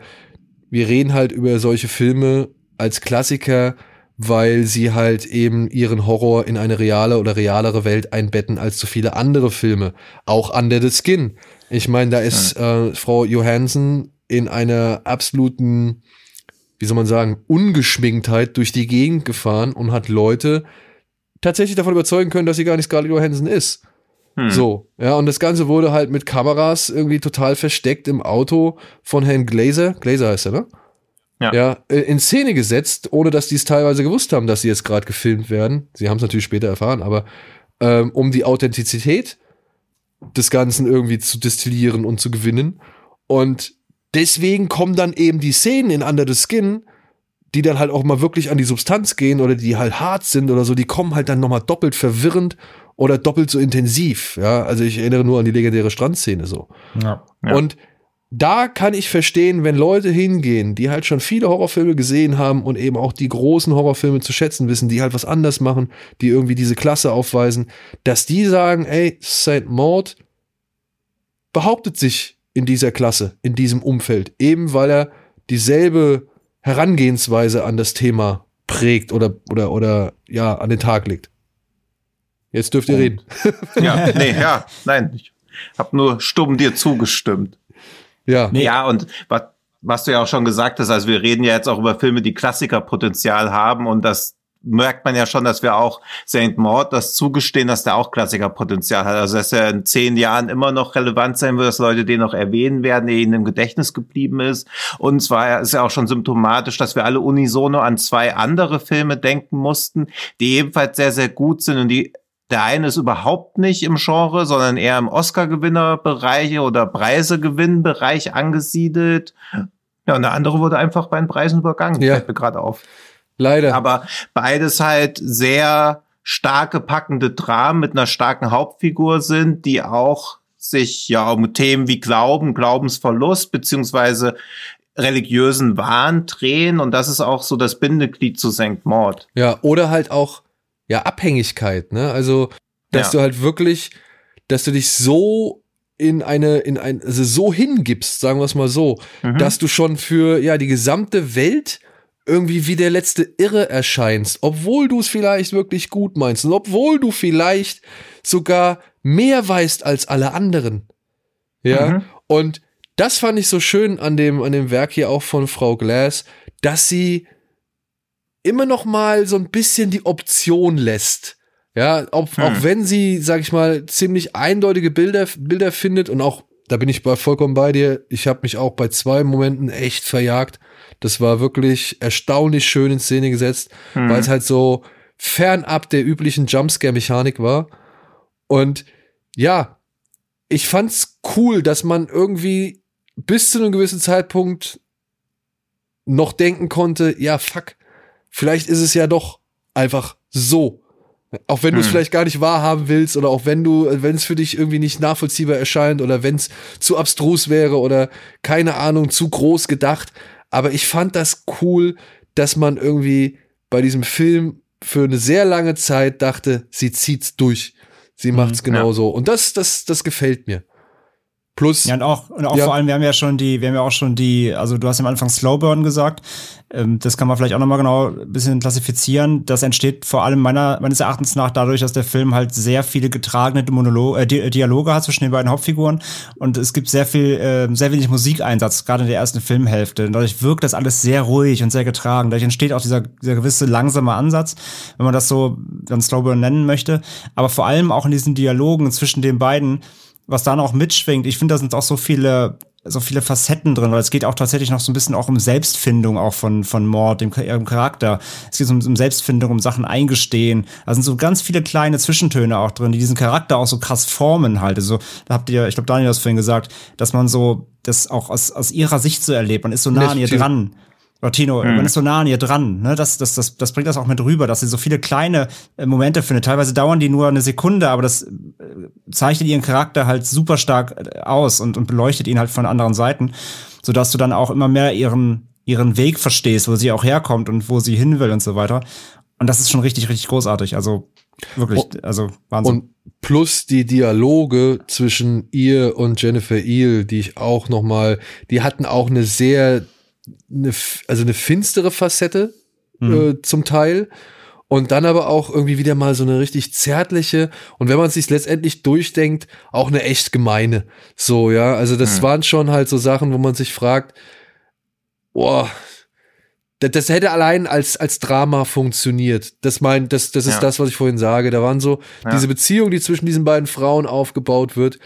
wir reden halt über solche Filme als Klassiker, weil sie halt eben ihren Horror in eine reale oder realere Welt einbetten als so viele andere Filme. Auch Under the Skin. Ich meine, da ist äh, Frau Johansson in einer absoluten, wie soll man sagen, Ungeschminktheit durch die Gegend gefahren und hat Leute tatsächlich davon überzeugen können, dass sie gar nicht Scarlett Johansson ist. Hm. So, ja, und das Ganze wurde halt mit Kameras irgendwie total versteckt im Auto von Herrn Glazer. Glazer heißt er, ne? Ja. ja, äh, in Szene gesetzt, ohne dass die es teilweise gewusst haben, dass sie jetzt gerade gefilmt werden. Sie haben es natürlich später erfahren, aber ähm, um die Authentizität des Ganzen irgendwie zu destillieren und zu gewinnen. Und deswegen kommen dann eben die Szenen in Under the Skin, die dann halt auch mal wirklich an die Substanz gehen oder die halt hart sind oder so, die kommen halt dann nochmal doppelt verwirrend oder doppelt so intensiv. Ja, also ich erinnere nur an die legendäre Strandszene so. Ja, ja. Und da kann ich verstehen, wenn Leute hingehen, die halt schon viele Horrorfilme gesehen haben und eben auch die großen Horrorfilme zu schätzen wissen, die halt was anders machen, die irgendwie diese Klasse aufweisen, dass die sagen, ey, St. Maud behauptet sich in dieser Klasse, in diesem Umfeld, eben weil er dieselbe Herangehensweise an das Thema prägt oder, oder, oder ja, an den Tag legt. Jetzt dürft ihr oh. reden. Ja, nee, ja, nein, ich habe nur stumm dir zugestimmt. Ja. Nee. Ja, und was, was du ja auch schon gesagt hast, also wir reden ja jetzt auch über Filme, die Klassikerpotenzial haben und das merkt man ja schon, dass wir auch St. Maud das zugestehen, dass der auch Klassikerpotenzial hat. Also dass er in zehn Jahren immer noch relevant sein wird, dass Leute den noch erwähnen werden, der ihnen im Gedächtnis geblieben ist. Und zwar ist ja auch schon symptomatisch, dass wir alle unisono an zwei andere Filme denken mussten, die ebenfalls sehr, sehr gut sind und die der eine ist überhaupt nicht im Genre, sondern eher im Oscar-Gewinnerbereich oder Preisegewinnbereich angesiedelt. Ja, und der andere wurde einfach bei den Preisen übergangen, Ja. fällt mir gerade auf. Leider. Aber beides halt sehr starke, packende Dramen mit einer starken Hauptfigur sind, die auch sich ja um Themen wie Glauben, Glaubensverlust beziehungsweise religiösen Wahn drehen. Und das ist auch so das Bindeglied zu St. Maud. Ja, oder halt auch, ja, Abhängigkeit, ne? Also, dass Ja. du halt wirklich, dass du dich so in eine, in ein, also so hingibst, sagen wir es mal so, Mhm. dass du schon für, ja, die gesamte Welt irgendwie wie der letzte Irre erscheinst, obwohl du es vielleicht wirklich gut meinst und obwohl du vielleicht sogar mehr weißt als alle anderen. Ja, Mhm. und das fand ich so schön an dem, an dem Werk hier auch von Frau Glass, dass sie immer noch mal so ein bisschen die Option lässt. Ja, ob, Hm. auch wenn sie, sag ich mal, ziemlich eindeutige Bilder, Bilder findet und auch, da bin ich bei, vollkommen bei dir, ich habe mich auch bei zwei Momenten echt verjagt. Das war wirklich erstaunlich schön in Szene gesetzt, Hm. weil es halt so fernab der üblichen Jumpscare-Mechanik war. Und ja, ich fand's cool, dass man irgendwie bis zu einem gewissen Zeitpunkt noch denken konnte, ja, fuck, vielleicht ist es ja doch einfach so. Auch wenn du es Hm. vielleicht gar nicht wahrhaben willst oder auch wenn du, wenn es für dich irgendwie nicht nachvollziehbar erscheint oder wenn es zu abstrus wäre oder keine Ahnung, zu groß gedacht. Aber ich fand das cool, dass man irgendwie bei diesem Film für eine sehr lange Zeit dachte, sie zieht's durch. Sie macht's genauso. Und das, das, das gefällt mir. Plus, Ja, und auch, und auch Ja. vor allem, wir haben ja schon die, wir haben ja auch schon die, also du hast ja am Anfang Slowburn gesagt, ähm, das kann man vielleicht auch nochmal genau ein bisschen klassifizieren. Das entsteht vor allem meiner, meines Erachtens nach dadurch, dass der Film halt sehr viele getragene Monolo äh, Di Dialoge hat zwischen den beiden Hauptfiguren und es gibt sehr viel, äh, sehr wenig Musikeinsatz, gerade in der ersten Filmhälfte. Und dadurch wirkt das alles sehr ruhig und sehr getragen. Dadurch entsteht auch dieser, dieser gewisse langsame Ansatz, wenn man das so dann Slowburn nennen möchte. Aber vor allem auch in diesen Dialogen zwischen den beiden, was da noch mitschwingt. Ich finde, da sind auch so viele so viele Facetten drin, weil es geht auch tatsächlich noch so ein bisschen auch um Selbstfindung auch von von Mord, dem, ihrem Charakter. Es geht um, um Selbstfindung, um Sachen eingestehen. Da sind so ganz viele kleine Zwischentöne auch drin, die diesen Charakter auch so krass formen halt. Also da habt ihr, ich glaube Daniel hat es vorhin gesagt, dass man so das auch aus, aus ihrer Sicht so erlebt. Man ist so nah an ihr dran. Oder Tino, man ist so nah an ihr dran. Ne? Das, das, das, das bringt das auch mit rüber, dass sie so viele kleine äh, Momente findet. Teilweise dauern die nur eine Sekunde, aber das äh, zeichnet ihren Charakter halt super stark äh, aus und, und beleuchtet ihn halt von anderen Seiten, sodass du dann auch immer mehr ihren, ihren Weg verstehst, wo sie auch herkommt und wo sie hin will und so weiter. Und das ist schon richtig, richtig großartig. Also wirklich, Oh. also Wahnsinn. Und plus die Dialoge zwischen ihr und Jennifer Eel, die ich auch noch mal, die hatten auch eine sehr, eine, also eine finstere Facette Mhm. äh, zum Teil. Und dann aber auch irgendwie wieder mal so eine richtig zärtliche und wenn man es sich letztendlich durchdenkt, auch eine echt gemeine. So, ja. Also das Mhm. waren schon halt so Sachen, wo man sich fragt, boah, das, das hätte allein als, als Drama funktioniert. Das mein, das, das ist Ja. das, was ich vorhin sage. Da waren so Ja. diese Beziehung, die zwischen diesen beiden Frauen aufgebaut wird,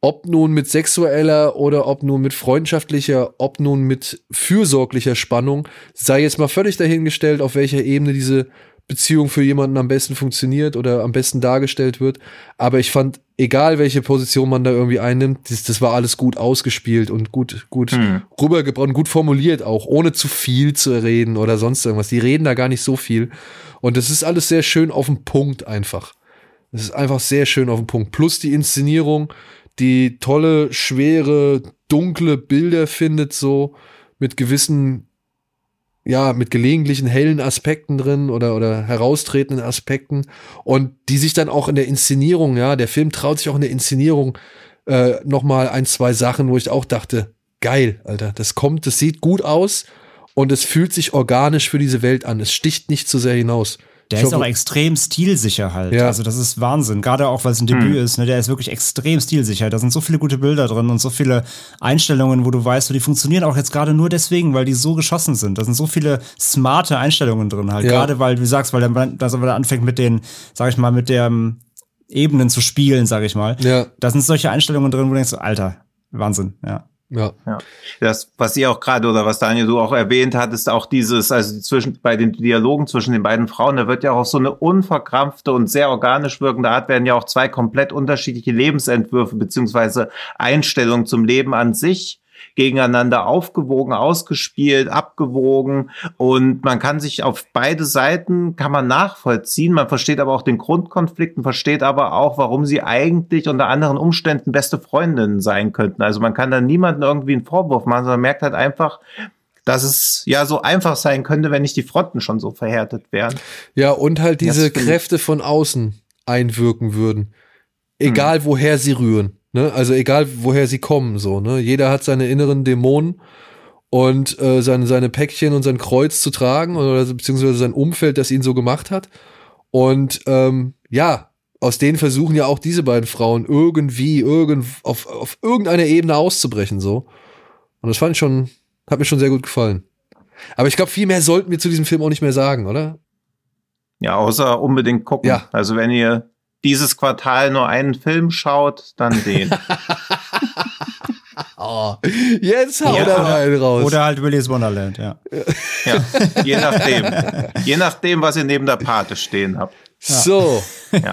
ob nun mit sexueller oder ob nun mit freundschaftlicher, ob nun mit fürsorglicher Spannung, sei jetzt mal völlig dahingestellt, auf welcher Ebene diese Beziehung für jemanden am besten funktioniert oder am besten dargestellt wird. Aber ich fand, egal welche Position man da irgendwie einnimmt, das, das war alles gut ausgespielt und gut, gut Hm. rübergebracht und gut formuliert auch, ohne zu viel zu reden oder sonst irgendwas. Die reden da gar nicht so viel. Und das ist alles sehr schön auf den Punkt einfach. Das ist einfach sehr schön auf den Punkt. Plus die Inszenierung, die tolle, schwere, dunkle Bilder findet, so mit gewissen, ja, mit gelegentlichen hellen Aspekten drin oder, oder heraustretenden Aspekten und die sich dann auch in der Inszenierung, ja, der Film traut sich auch in der Inszenierung äh, nochmal ein, zwei Sachen, wo ich auch dachte, geil, Alter, das kommt, das sieht gut aus und es fühlt sich organisch für diese Welt an. Es sticht nicht zu sehr hinaus. Der ist auch extrem stilsicher halt. Ja. Also das ist Wahnsinn. Gerade auch, weil es ein Debüt ist. Ne? Der ist wirklich extrem stilsicher. Da sind so viele gute Bilder drin und so viele Einstellungen, wo du weißt, so, die funktionieren auch jetzt gerade nur deswegen, weil die so geschossen sind. Da sind so viele smarte Einstellungen drin halt. Ja. Gerade weil, wie du sagst, weil der, dass er anfängt mit den, sag ich mal, mit der Ebenen zu spielen, sag ich mal. Ja. Da sind solche Einstellungen drin, wo du denkst, Alter, Wahnsinn, ja. Ja. Ja. Das, was ihr auch gerade oder was Daniel du auch erwähnt hattest, auch dieses, also zwischen, bei den Dialogen zwischen den beiden Frauen, da wird ja auch so eine unverkrampfte und sehr organisch wirkende Art werden ja auch zwei komplett unterschiedliche Lebensentwürfe beziehungsweise Einstellungen zum Leben an sich gegeneinander aufgewogen, ausgespielt, abgewogen und man kann sich auf beide Seiten kann man nachvollziehen. Man versteht aber auch den Grundkonflikt und versteht aber auch, warum sie eigentlich unter anderen Umständen beste Freundinnen sein könnten. Also man kann da niemanden irgendwie einen Vorwurf machen, sondern merkt halt einfach, dass es ja so einfach sein könnte, wenn nicht die Fronten schon so verhärtet wären. Ja, und halt diese Kräfte von außen einwirken würden. Egal woher sie rühren. Ne? Also egal woher sie kommen, so, ne? Jeder hat seine inneren Dämonen und äh, seine, seine Päckchen und sein Kreuz zu tragen oder beziehungsweise sein Umfeld, das ihn so gemacht hat. Und ähm, ja, aus denen versuchen ja auch diese beiden Frauen irgendwie irgend, auf, auf irgendeiner Ebene auszubrechen, so. Und das fand ich schon, hat mir schon sehr gut gefallen. Aber ich glaube, viel mehr sollten wir zu diesem Film auch nicht mehr sagen, oder? Ja, außer unbedingt gucken. Ja. Also wenn ihr dieses Quartal nur einen Film schaut, dann den. Oh, jetzt hau Ja, oder- rein raus. Oder halt Willy's Wonderland, ja. ja, je nachdem. Je nachdem, was ihr neben der Pate stehen habt. so, Ja.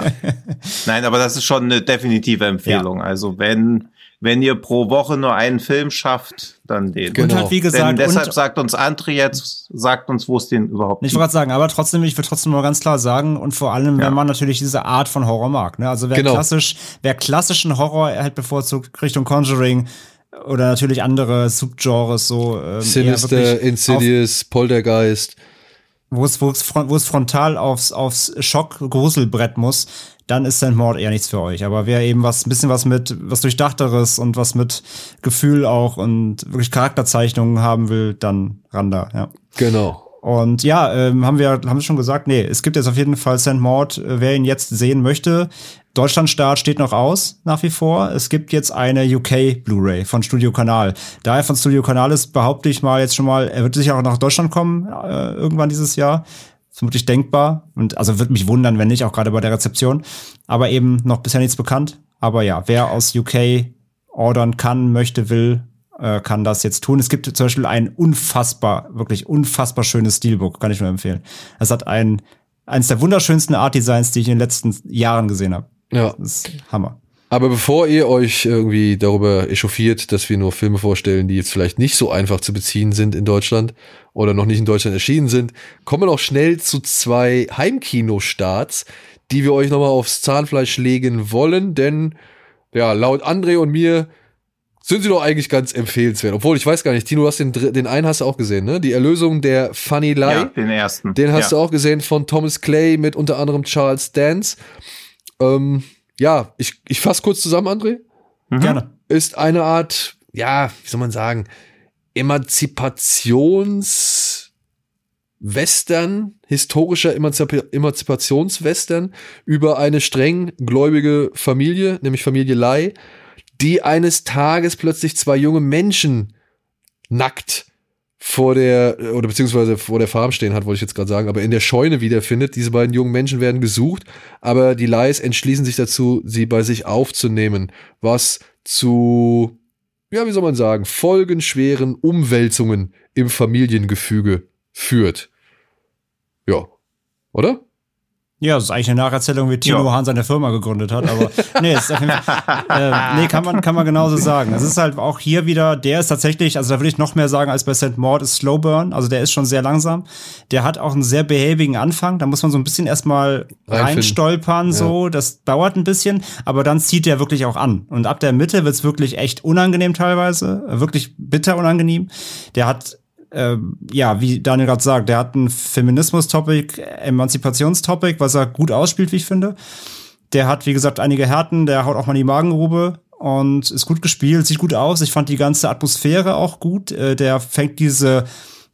Nein, aber das ist schon eine definitive Empfehlung. Also wenn, wenn ihr pro Woche nur einen Film schafft, dann den. Genau. Und halt, wie Denn gesagt, deshalb und, sagt uns André jetzt, sagt uns, wo es den überhaupt Ich gibt. wollte gerade sagen, aber trotzdem, ich will trotzdem mal ganz klar sagen, und vor allem, Ja. wenn man natürlich diese Art von Horror mag. Ne? Also wer Genau. klassisch, wer klassischen Horror halt bevorzugt Richtung Conjuring oder natürlich andere Subgenres, so ähm, Sinister, Insidious, Poltergeist. wo es, wo es, wo es frontal aufs, aufs Schock-Gruselbrett muss, dann ist St. Maud eher nichts für euch. Aber wer eben was, ein bisschen was mit, was Durchdachteres und was mit Gefühl auch und wirklich Charakterzeichnungen haben will, dann ran da, ja. Genau. Und ja, ähm, haben wir haben wir schon gesagt, nee, es gibt jetzt auf jeden Fall St. Maud, äh, wer ihn jetzt sehen möchte. Deutschlandstart steht noch aus, nach wie vor. Es gibt jetzt eine UK Blu-ray von Studio Kanal. Da er von Studio Kanal ist, behaupte ich mal jetzt schon mal, er wird sicher auch nach Deutschland kommen, äh, irgendwann dieses Jahr. Ist vermutlich denkbar. Und also wird mich wundern, wenn nicht, auch gerade bei der Rezeption. Aber eben noch bisher nichts bekannt. Aber ja, wer aus UK ordern kann, möchte, will, äh, kann das jetzt tun. Es gibt zum Beispiel ein unfassbar, wirklich unfassbar schönes Steelbook, kann ich nur empfehlen. Es hat ein, eines der wunderschönsten Art Designs, die ich in den letzten Jahren gesehen habe. Ja. Das ist Hammer. Aber bevor ihr euch irgendwie darüber echauffiert, dass wir nur Filme vorstellen, die jetzt vielleicht nicht so einfach zu beziehen sind in Deutschland oder noch nicht in Deutschland erschienen sind, kommen wir noch schnell zu zwei Heimkinostarts, die wir euch nochmal aufs Zahnfleisch legen wollen, denn ja, laut André und mir sind sie doch eigentlich ganz empfehlenswert. Obwohl, ich weiß gar nicht, Tino, du hast den, den einen hast du auch gesehen, ne? Die Erlösung der Funny Lie. Ja, den ersten. Den hast ja. du auch gesehen von Thomas Clay mit unter anderem Charles Dance. Ähm, ja, ich, ich fasse kurz zusammen, André. Mhm. Gerne. Ist eine Art, ja, wie soll man sagen, Emanzipations- Western, historischer Emanzip Emanzipationswestern über eine streng gläubige Familie, nämlich Familie Lai, die eines Tages plötzlich zwei junge Menschen nackt vor der, oder beziehungsweise vor der Farm stehen hat, wollte ich jetzt gerade sagen, aber in der Scheune wiederfindet. Diese beiden jungen Menschen werden gesucht, aber die Lais entschließen sich dazu, sie bei sich aufzunehmen, was zu, ja, wie soll man sagen, folgenschweren Umwälzungen im Familiengefüge führt. Ja. Oder? Ja, das ist eigentlich eine Nacherzählung, wie Tino Ja. Hahn seine Firma gegründet hat, aber nee, ist äh, nee, kann man, kann man genauso sagen. Es ist halt auch hier wieder, der ist tatsächlich, also da würde ich noch mehr sagen als bei St. Maud, ist Slow Burn, also der ist schon sehr langsam. Der hat auch einen sehr behäbigen Anfang, da muss man so ein bisschen erstmal reinstolpern, so, das dauert ein bisschen, aber dann zieht der wirklich auch an. Und ab der Mitte wird's wirklich echt unangenehm teilweise, wirklich bitter unangenehm. Der hat ähm, ja, wie Daniel gerade sagt, der hat ein Feminismus-Topic, Emanzipationstopic, was er gut ausspielt, wie ich finde. Der hat, wie gesagt, einige Härten, der haut auch mal in die Magengrube und ist gut gespielt, sieht gut aus. Ich fand die ganze Atmosphäre auch gut. Äh, der fängt diese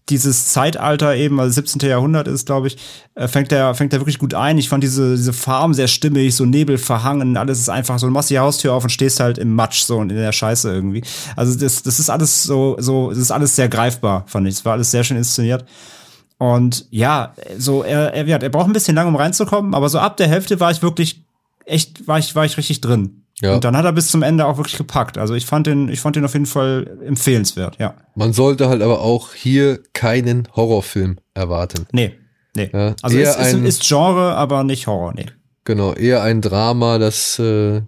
dieses Zeitalter eben, also 17. Jahrhundert ist, glaube ich, äh, fängt er fängt er wirklich gut ein. Ich fand diese diese Farben sehr stimmig, so Nebel verhangen, alles ist einfach so, du machst die Haustür auf und stehst halt im Matsch so und in der Scheiße irgendwie. Also das das ist alles so so das ist alles sehr greifbar, fand ich. Es war alles sehr schön inszeniert. Und ja, so er er, er braucht ein bisschen lang um reinzukommen, aber so ab der Hälfte war ich wirklich echt war ich war ich richtig drin. Ja. Und dann hat er bis zum Ende auch wirklich gepackt. Also ich fand den, ich fand den auf jeden Fall empfehlenswert, ja. Man sollte halt aber auch hier keinen Horrorfilm erwarten. Nee, nee. Ja, also es ist, ist, Genre, aber nicht Horror, nee. Genau, eher ein Drama, das äh,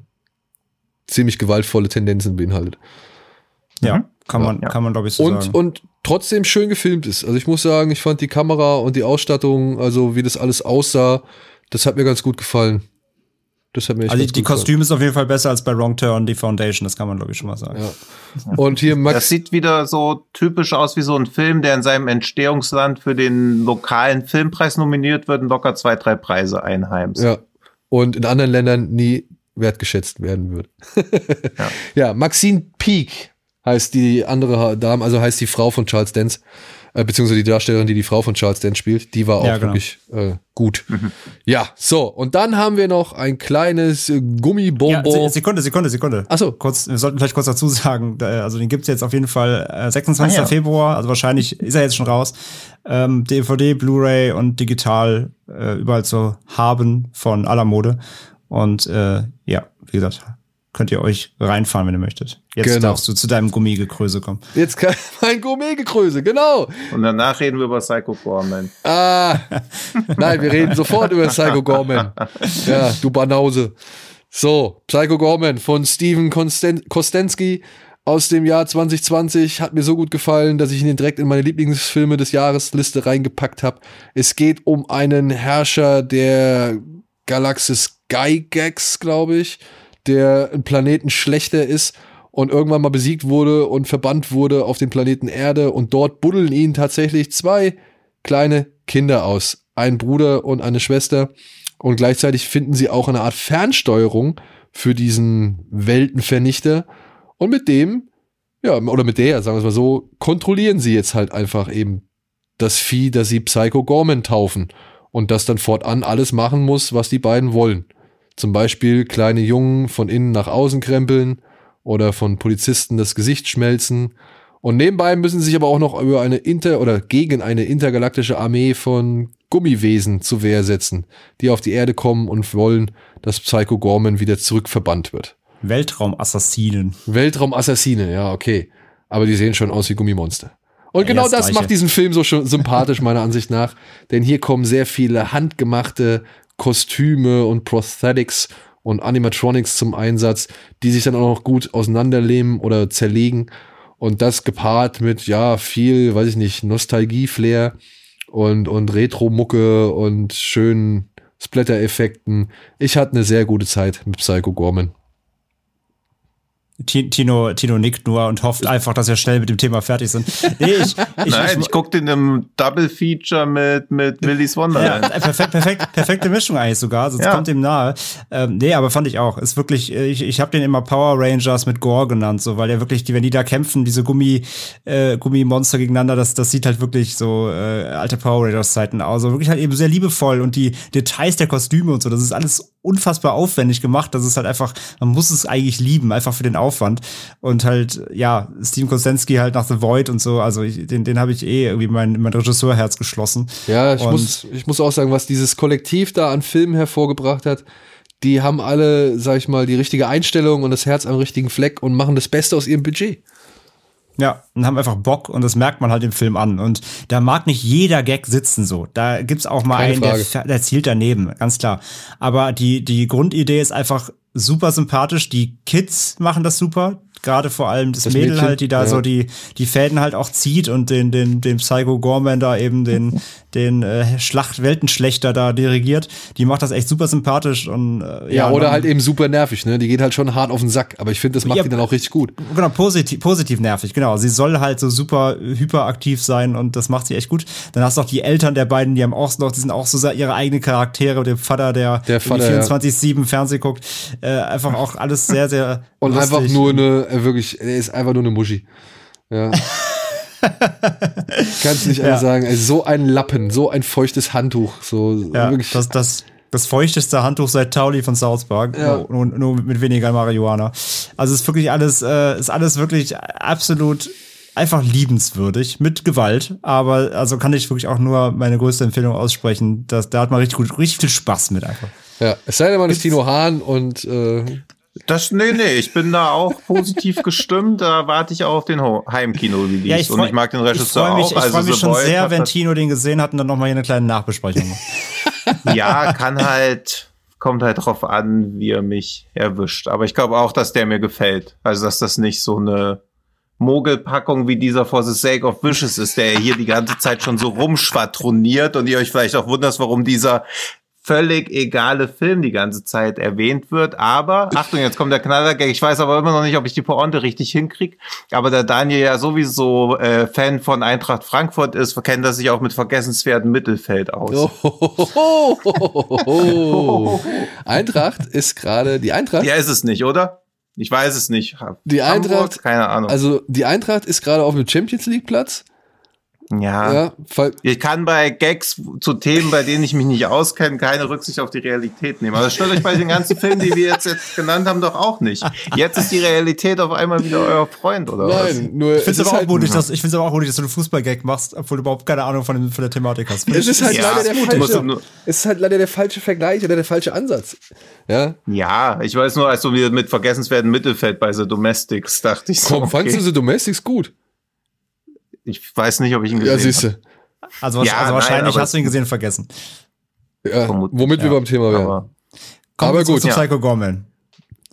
ziemlich gewaltvolle Tendenzen beinhaltet. Ja, mhm. kann man, ja. kann man glaube ich so und, sagen. Und trotzdem schön gefilmt ist. Also ich muss sagen, ich fand die Kamera und die Ausstattung, also wie das alles aussah, das hat mir ganz gut gefallen. Das hat mir also die Kostüme ist auf jeden Fall besser als bei Wrong Turn, die Foundation, das kann man glaube ich schon mal sagen. Ja. Und hier Max Das sieht wieder so typisch aus wie so ein Film, der in seinem Entstehungsland für den lokalen Filmpreis nominiert wird und locker zwei, drei Preise einheimst. Ja. Und in anderen Ländern nie wertgeschätzt werden wird. ja. ja, Maxine Peak heißt die andere Dame, also heißt die Frau von Charles Dance äh, beziehungsweise die Darstellerin, die die Frau von Charles Dance spielt, die war auch ja, genau. wirklich äh, gut. Mhm. Ja, so, und dann haben wir noch ein kleines Gummibonbon. Ja, Sekunde, Sekunde, Sekunde. Achso. Kurz, wir sollten vielleicht kurz dazu sagen, also den gibt's jetzt auf jeden Fall äh, 26. Ah, ja. Februar, also wahrscheinlich ist er jetzt schon raus. Ähm, DVD, Blu-ray und digital äh, überall zu haben von aller Mode. Und äh, ja, wie gesagt, könnt ihr euch reinfahren, wenn ihr möchtet. Jetzt genau. darfst du zu deinem Gummigekröse kommen. Jetzt kann mein Gummigekröse, genau. Und danach reden wir über Psycho Gorman. Ah, nein, wir reden sofort über Psycho Gorman. Ja, du Banause. So, Psycho Gorman von Steven Kostensky aus dem Jahr 2020 hat mir so gut gefallen, dass ich ihn direkt in meine Lieblingsfilme des Jahresliste reingepackt habe. Es geht um einen Herrscher der Galaxis Gygax, glaube ich der ein Planeten schlechter ist und irgendwann mal besiegt wurde und verbannt wurde auf den Planeten Erde und dort buddeln ihn tatsächlich zwei kleine Kinder aus. Ein Bruder und eine Schwester und gleichzeitig finden sie auch eine Art Fernsteuerung für diesen Weltenvernichter und mit dem, ja, oder mit der, sagen wir es mal so, kontrollieren sie jetzt halt einfach eben das Vieh, das sie Psycho Gorman taufen und das dann fortan alles machen muss, was die beiden wollen. Zum Beispiel kleine Jungen von innen nach außen krempeln oder von Polizisten das Gesicht schmelzen. Und nebenbei müssen sie sich aber auch noch über eine inter oder gegen eine intergalaktische Armee von Gummiwesen zu Wehr setzen, die auf die Erde kommen und wollen, dass Psycho Gorman wieder zurückverbannt wird. Weltraumassassinen. Weltraumassassine, ja, okay. Aber die sehen schon aus wie Gummimonster. Und genau das, das macht diesen Film so schon sympathisch, meiner Ansicht nach. Denn hier kommen sehr viele handgemachte Kostüme und Prosthetics und Animatronics zum Einsatz, die sich dann auch noch gut auseinanderleben oder zerlegen. Und das gepaart mit, ja, viel, weiß ich nicht, Nostalgie-Flair und, und Retro-Mucke und schönen Splatter-Effekten. Ich hatte eine sehr gute Zeit mit Psycho Gorman. Tino, Tino nickt nur und hofft einfach, dass wir schnell mit dem Thema fertig sind. Nee, ich, ich, Nein, ich, ich gucke den im Double Feature mit, mit Willy's Wonderland. Ja, perfekt, perfekt, perfekte Mischung eigentlich sogar, sonst ja. kommt ihm nahe. Ähm, nee, aber fand ich auch. Ist wirklich, ich, ich habe den immer Power Rangers mit Gore genannt, so, weil er wirklich, die, wenn die da kämpfen, diese Gummi, äh, Gummimonster gegeneinander, das, das sieht halt wirklich so äh, alte Power Rangers Zeiten aus. Also wirklich halt eben sehr liebevoll und die Details der Kostüme und so, das ist alles unfassbar aufwendig gemacht. Das ist halt einfach, man muss es eigentlich lieben, einfach für den Aufwand. Und halt, ja, Steven Kostensky halt nach The Void und so, also ich, den, den habe ich eh irgendwie mein, mein Regisseurherz geschlossen. Ja, ich muss, ich muss auch sagen, was dieses Kollektiv da an Filmen hervorgebracht hat, die haben alle, sag ich mal, die richtige Einstellung und das Herz am richtigen Fleck und machen das Beste aus ihrem Budget. Ja, und haben einfach Bock und das merkt man halt im Film an. Und da mag nicht jeder Gag sitzen so. Da gibt's auch mal Keine einen, der, der zielt daneben, ganz klar. Aber die, die Grundidee ist einfach super sympathisch. Die Kids machen das super gerade vor allem das, das Mädel Mädchen, halt, die da ja. so die, die Fäden halt auch zieht und den, den, den Psycho Gorman da eben den, den äh, Schlacht Weltenschlechter da dirigiert. Die macht das echt super sympathisch und äh, ja, ja oder halt eben super nervig, ne? Die geht halt schon hart auf den Sack, aber ich finde, das macht ja, die dann auch richtig gut. Genau, positiv, positiv nervig, genau. Sie soll halt so super hyperaktiv sein und das macht sie echt gut. Dann hast du auch die Eltern der beiden, die haben auch noch, die sind auch so ihre eigenen Charaktere, der Vater, der, der 24-7 ja. Fernsehen guckt. Äh, einfach auch alles sehr, sehr. und lustig. einfach nur eine, wirklich, er ist einfach nur eine Muschi. Ja. Kannst nicht Ja. anders sagen. Ey, so ein Lappen, so ein feuchtes Handtuch. So Ja, wirklich. das, das, das feuchteste Handtuch seit Tauli von South Park, Ja. nur, nur, nur mit weniger Marihuana. Also es ist wirklich alles, äh, ist alles wirklich absolut einfach liebenswürdig mit Gewalt, aber also kann ich wirklich auch nur meine größte Empfehlung aussprechen, dass da hat man richtig gut, richtig viel Spaß mit einfach. ja, es sei denn, man ist Tino Hahn und äh, Das, nee, nee, ich bin da auch positiv gestimmt. Da warte ich auch auf den Heimkino-Release. und ich mag den Ich Regisseur freue mich, auch. ich also freu mich schon sehr, wenn Tino den gesehen hat und dann nochmal hier eine kleine Nachbesprechung macht. Ja, kann halt, kommt halt drauf an, wie er mich erwischt. Aber ich glaube auch, dass der mir gefällt. Also, dass das nicht so eine Mogelpackung wie dieser For the Sake of Wishes ist, der hier die ganze Zeit schon so rumschwadroniert und ihr euch vielleicht auch wundert, warum dieser völlig egale Film die ganze Zeit erwähnt wird. Aber, Achtung, jetzt kommt der Knallergag. Ich weiß aber immer noch nicht, ob ich die Pointe richtig hinkriege. Aber der Daniel ja sowieso äh, Fan von Eintracht Frankfurt ist, kennt er sich auch mit vergessenswerten Mittelfeld aus. Oh. Eintracht ist gerade die Eintracht. Ja, ist es nicht, oder? Ich weiß es nicht. Die Hamburg? Eintracht- Keine Ahnung. Also die Eintracht ist gerade auf dem Champions League Platz. Ja. Ja, Ich kann bei Gags zu Themen, bei denen ich mich nicht auskenne, keine Rücksicht auf die Realität nehmen. Aber das stört euch bei den ganzen Filmen, die wir jetzt, jetzt genannt haben, doch auch nicht. Jetzt ist die Realität auf einmal wieder euer Freund, oder nein, nur Ich finde es aber, auch halt, mutig, dass, ich find's aber auch mutig, dass du einen Fußballgag machst, obwohl du überhaupt keine Ahnung von, dem, von der Thematik hast. es ist halt Ja, leider der falsche, nur- es ist halt leider der falsche Vergleich oder der falsche Ansatz. Ja, was? Ja, ich weiß nur, als du wieder mit vergessenswerten Mittelfeld bei The Domestics dachte ich so. komm, fandst du okay. The Domestics gut? Ich weiß nicht, ob ich ihn gesehen Ja, habe. siehst du. Also, Ja, also nein, wahrscheinlich aber- hast du ihn gesehen und vergessen. Ja, womit wir ja. beim Thema wären. Aber Kommen Aber wir zurück gut, zu ja. Psycho Gorman.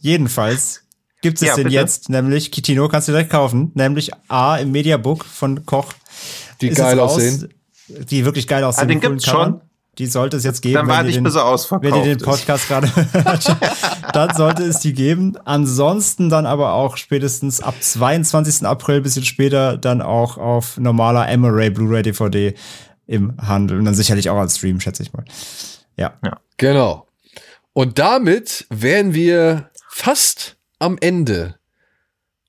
Jedenfalls gibt es Ja, den bitte. jetzt, nämlich Kitino kannst du direkt kaufen, nämlich A im Mediabook von Koch. Die ist geil aussehen. Die wirklich geil aussehen. Ah, den gibt's schon? Die sollte es jetzt geben. dann wenn warte ihr ich, den- bis er ausverkauft Wenn ihr den ist. Podcast gerade hört, dann sollte es die geben. Ansonsten dann aber auch spätestens ab 22. April, bisschen später, dann auch auf normaler Emery Blu-ray DVD im Handel. Und dann sicherlich auch als Stream, schätze ich mal. Ja. Genau. Und damit wären wir fast am Ende.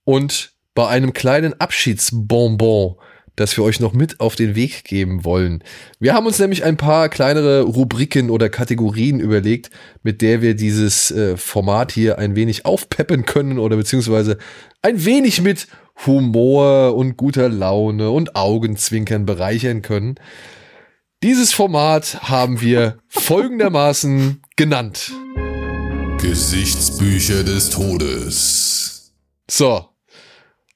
Und bei einem kleinen Abschiedsbonbon, das wir euch noch mit auf den Weg geben wollen. Wir haben uns nämlich ein paar kleinere Rubriken oder Kategorien überlegt, mit der wir dieses äh, Format hier ein wenig aufpeppen können oder beziehungsweise ein wenig mit Humor und guter Laune und Augenzwinkern bereichern können. Dieses Format haben wir folgendermaßen genannt. Gesichtsbücher des Todes. So.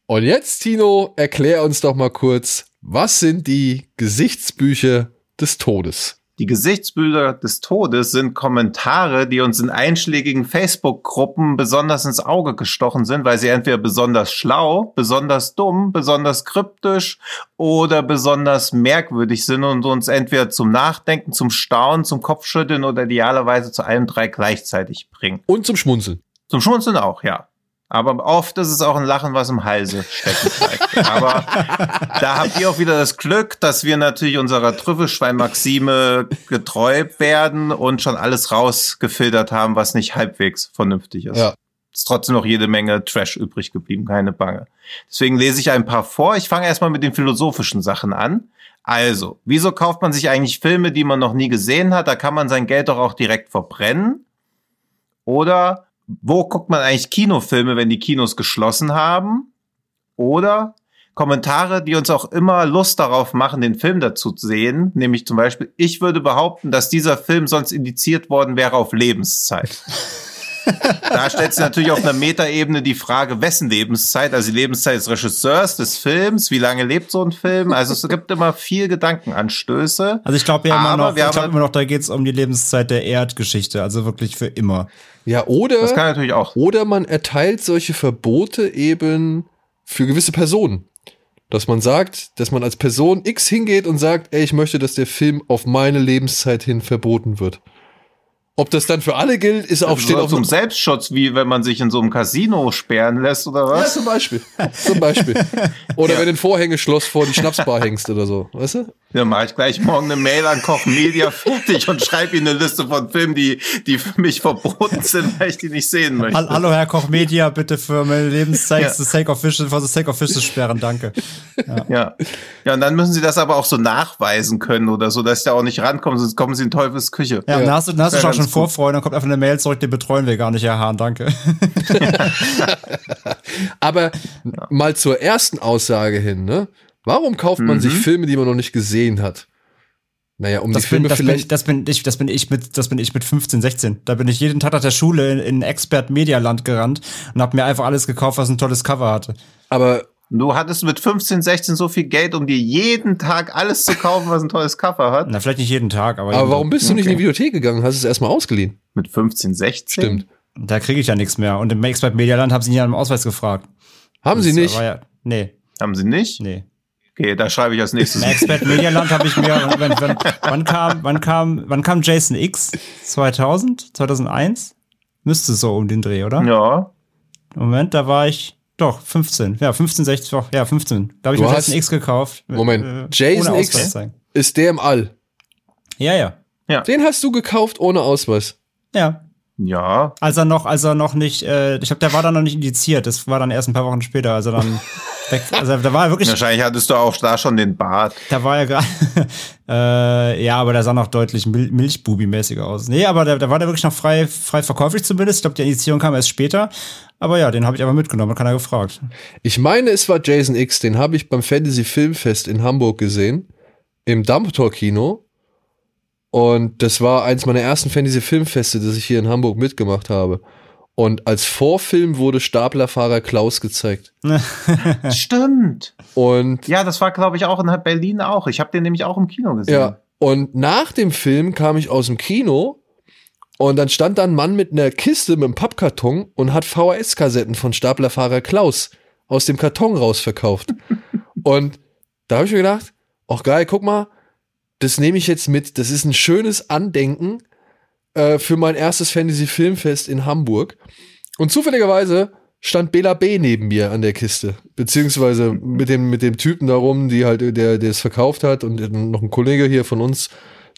Und jetzt, Tino, erklär uns doch mal kurz, was sind die Gesichtsbücher des Todes? Die Gesichtsbilder des Todes sind Kommentare, die uns in einschlägigen Facebook-Gruppen besonders ins Auge gestochen sind, weil sie entweder besonders schlau, besonders dumm, besonders kryptisch oder besonders merkwürdig sind und uns entweder zum Nachdenken, zum Staunen, zum Kopfschütteln oder idealerweise zu allem drei gleichzeitig bringen. Und zum Schmunzeln. Zum Schmunzeln auch, ja. Aber oft ist es auch ein Lachen, was im Halse stecken bleibt. Aber da habt ihr auch wieder das Glück, dass wir natürlich unserer Trüffelschwein-Maxime getreu werden und schon alles rausgefiltert haben, was nicht halbwegs vernünftig ist. Ja. Ist trotzdem noch jede Menge Trash übrig geblieben, keine Bange. Deswegen lese ich ein paar vor. Ich fange erstmal mit den philosophischen Sachen an. Also, wieso kauft man sich eigentlich Filme, die man noch nie gesehen hat? Da kann man sein Geld doch auch direkt verbrennen. Oder wo guckt man eigentlich Kinofilme, wenn die Kinos geschlossen haben? Oder Kommentare, die uns auch immer Lust darauf machen, den Film dazu zu sehen. Nämlich zum Beispiel, ich würde behaupten, dass dieser Film sonst indiziert worden wäre auf Lebenszeit. da stellt sich natürlich auf einer Metaebene die Frage, wessen Lebenszeit? Also die Lebenszeit des Regisseurs, des Films, wie lange lebt so ein Film? Also es gibt immer viel Gedankenanstöße. Also ich glaube ja immer Aber noch, wir ich halt- immer noch, da geht es um die Lebenszeit der Erdgeschichte, also wirklich für immer. Ja, Das oder, kann natürlich auch. oder man erteilt solche Verbote eben für gewisse Personen. Dass man sagt, dass man als Person X hingeht und sagt, ey, ich möchte, dass der Film auf meine Lebenszeit hin verboten wird. Ob das dann für alle gilt, ist auch Das steht ist auf zum Selbstschutz, wie wenn man sich in so einem Casino sperren lässt oder Ja, was? zum Beispiel. Zum Beispiel. Oder wenn du ein Vorhängeschloss vor die Schnapsbar hängst oder so. Weißt du? Dann mache ich gleich morgen eine Mail an Koch Media fertig und schreibe ihnen eine Liste von Filmen, die, die für mich verboten sind, weil ich die nicht sehen möchte. Hall- Hallo Herr Koch Media, bitte für meine Lebenszeit Ja. the sake of fish, for the sake of fish sperren, danke. Ja. Ja, und dann müssen sie das aber auch so nachweisen können oder so, dass sie da auch nicht rankommen, sonst kommen sie in Teufels Küche. Ja, dann hast du, dann hast du Ja, schon, schon. Vorfreude, dann kommt einfach eine Mail zurück, den betreuen wir gar nicht, Herr Hahn, danke. Aber mal zur ersten Aussage hin, ne? Warum kauft man sich Filme, die man noch nicht gesehen hat? Naja, um Das die bin, Filme das, bin, vielleicht. das, bin ich, das bin ich mit, das bin ich mit 15, 16. Da bin ich jeden Tag nach der Schule in, in Expert Medialand gerannt und habe mir einfach alles gekauft, was ein tolles Cover hatte. aber Du hattest mit 15, 16 so viel Geld, um dir jeden Tag alles zu kaufen, was ein tolles Cover hat. Na, vielleicht nicht jeden Tag, aber, Aber warum bist du nicht in die Bibliothek gegangen? Hast es erstmal ausgeliehen? Mit 15, 16? Stimmt. Da kriege ich ja nichts mehr. Und im Expert Medialand haben sie nie nach dem Ausweis gefragt. Haben sie Das nicht? War ja, nee, Haben sie nicht? nee. Okay, da schreibe ich als nächstes. Im Expert Medialand habe ich mir, wann, wann, wann kam, wann kam, wann kam Jason X? 2000? 2001? Müsste so um den Dreh, oder? Ja. Moment, da war ich doch 15. Ja, 15, 16, doch, ja, 15. Da habe ich Du mir Jason X gekauft. Moment. Äh, Jason X ist der im All. Ja, ja. Den hast du gekauft ohne Ausweis. Ja. Ja. Als er noch, als er noch nicht, äh, ich glaube, der war dann noch nicht indiziert. Das war dann erst ein paar Wochen später, als er dann weg, also da war er wirklich, Wahrscheinlich hattest du auch da schon den Bart. da war er gerade, äh, ja, aber der sah noch deutlich Mil Milchbubi-mäßiger aus. Nee, aber da, da war der wirklich noch frei, frei verkäuflich zumindest. Ich glaube, die Indizierung kam erst später. Aber ja, den habe ich aber mitgenommen, hat keiner gefragt. Ich meine, es war Jason X, den habe ich beim Fantasy Filmfest in Hamburg gesehen. Im Dampftor Kino. Und das war eins meiner ersten Fantasy Filmfeste, das ich hier in Hamburg mitgemacht habe. Und als Vorfilm wurde Staplerfahrer Klaus gezeigt. Stimmt. Und Ja, das war, glaube ich, auch in Berlin auch. Ich habe den nämlich auch im Kino gesehen. Ja, und nach dem Film kam ich aus dem Kino und dann stand da ein Mann mit einer Kiste mit einem Pappkarton und hat VHS-Kassetten von Staplerfahrer Klaus aus dem Karton rausverkauft. und da habe ich mir gedacht, ach geil, guck mal, das nehme ich jetzt mit. Das ist ein schönes Andenken äh, für mein erstes Fantasy-Filmfest in Hamburg. Und zufälligerweise stand Bela B neben mir an der Kiste. Beziehungsweise mit dem, mit dem Typen darum, die halt, der, der es verkauft hat und noch ein Kollege hier von uns,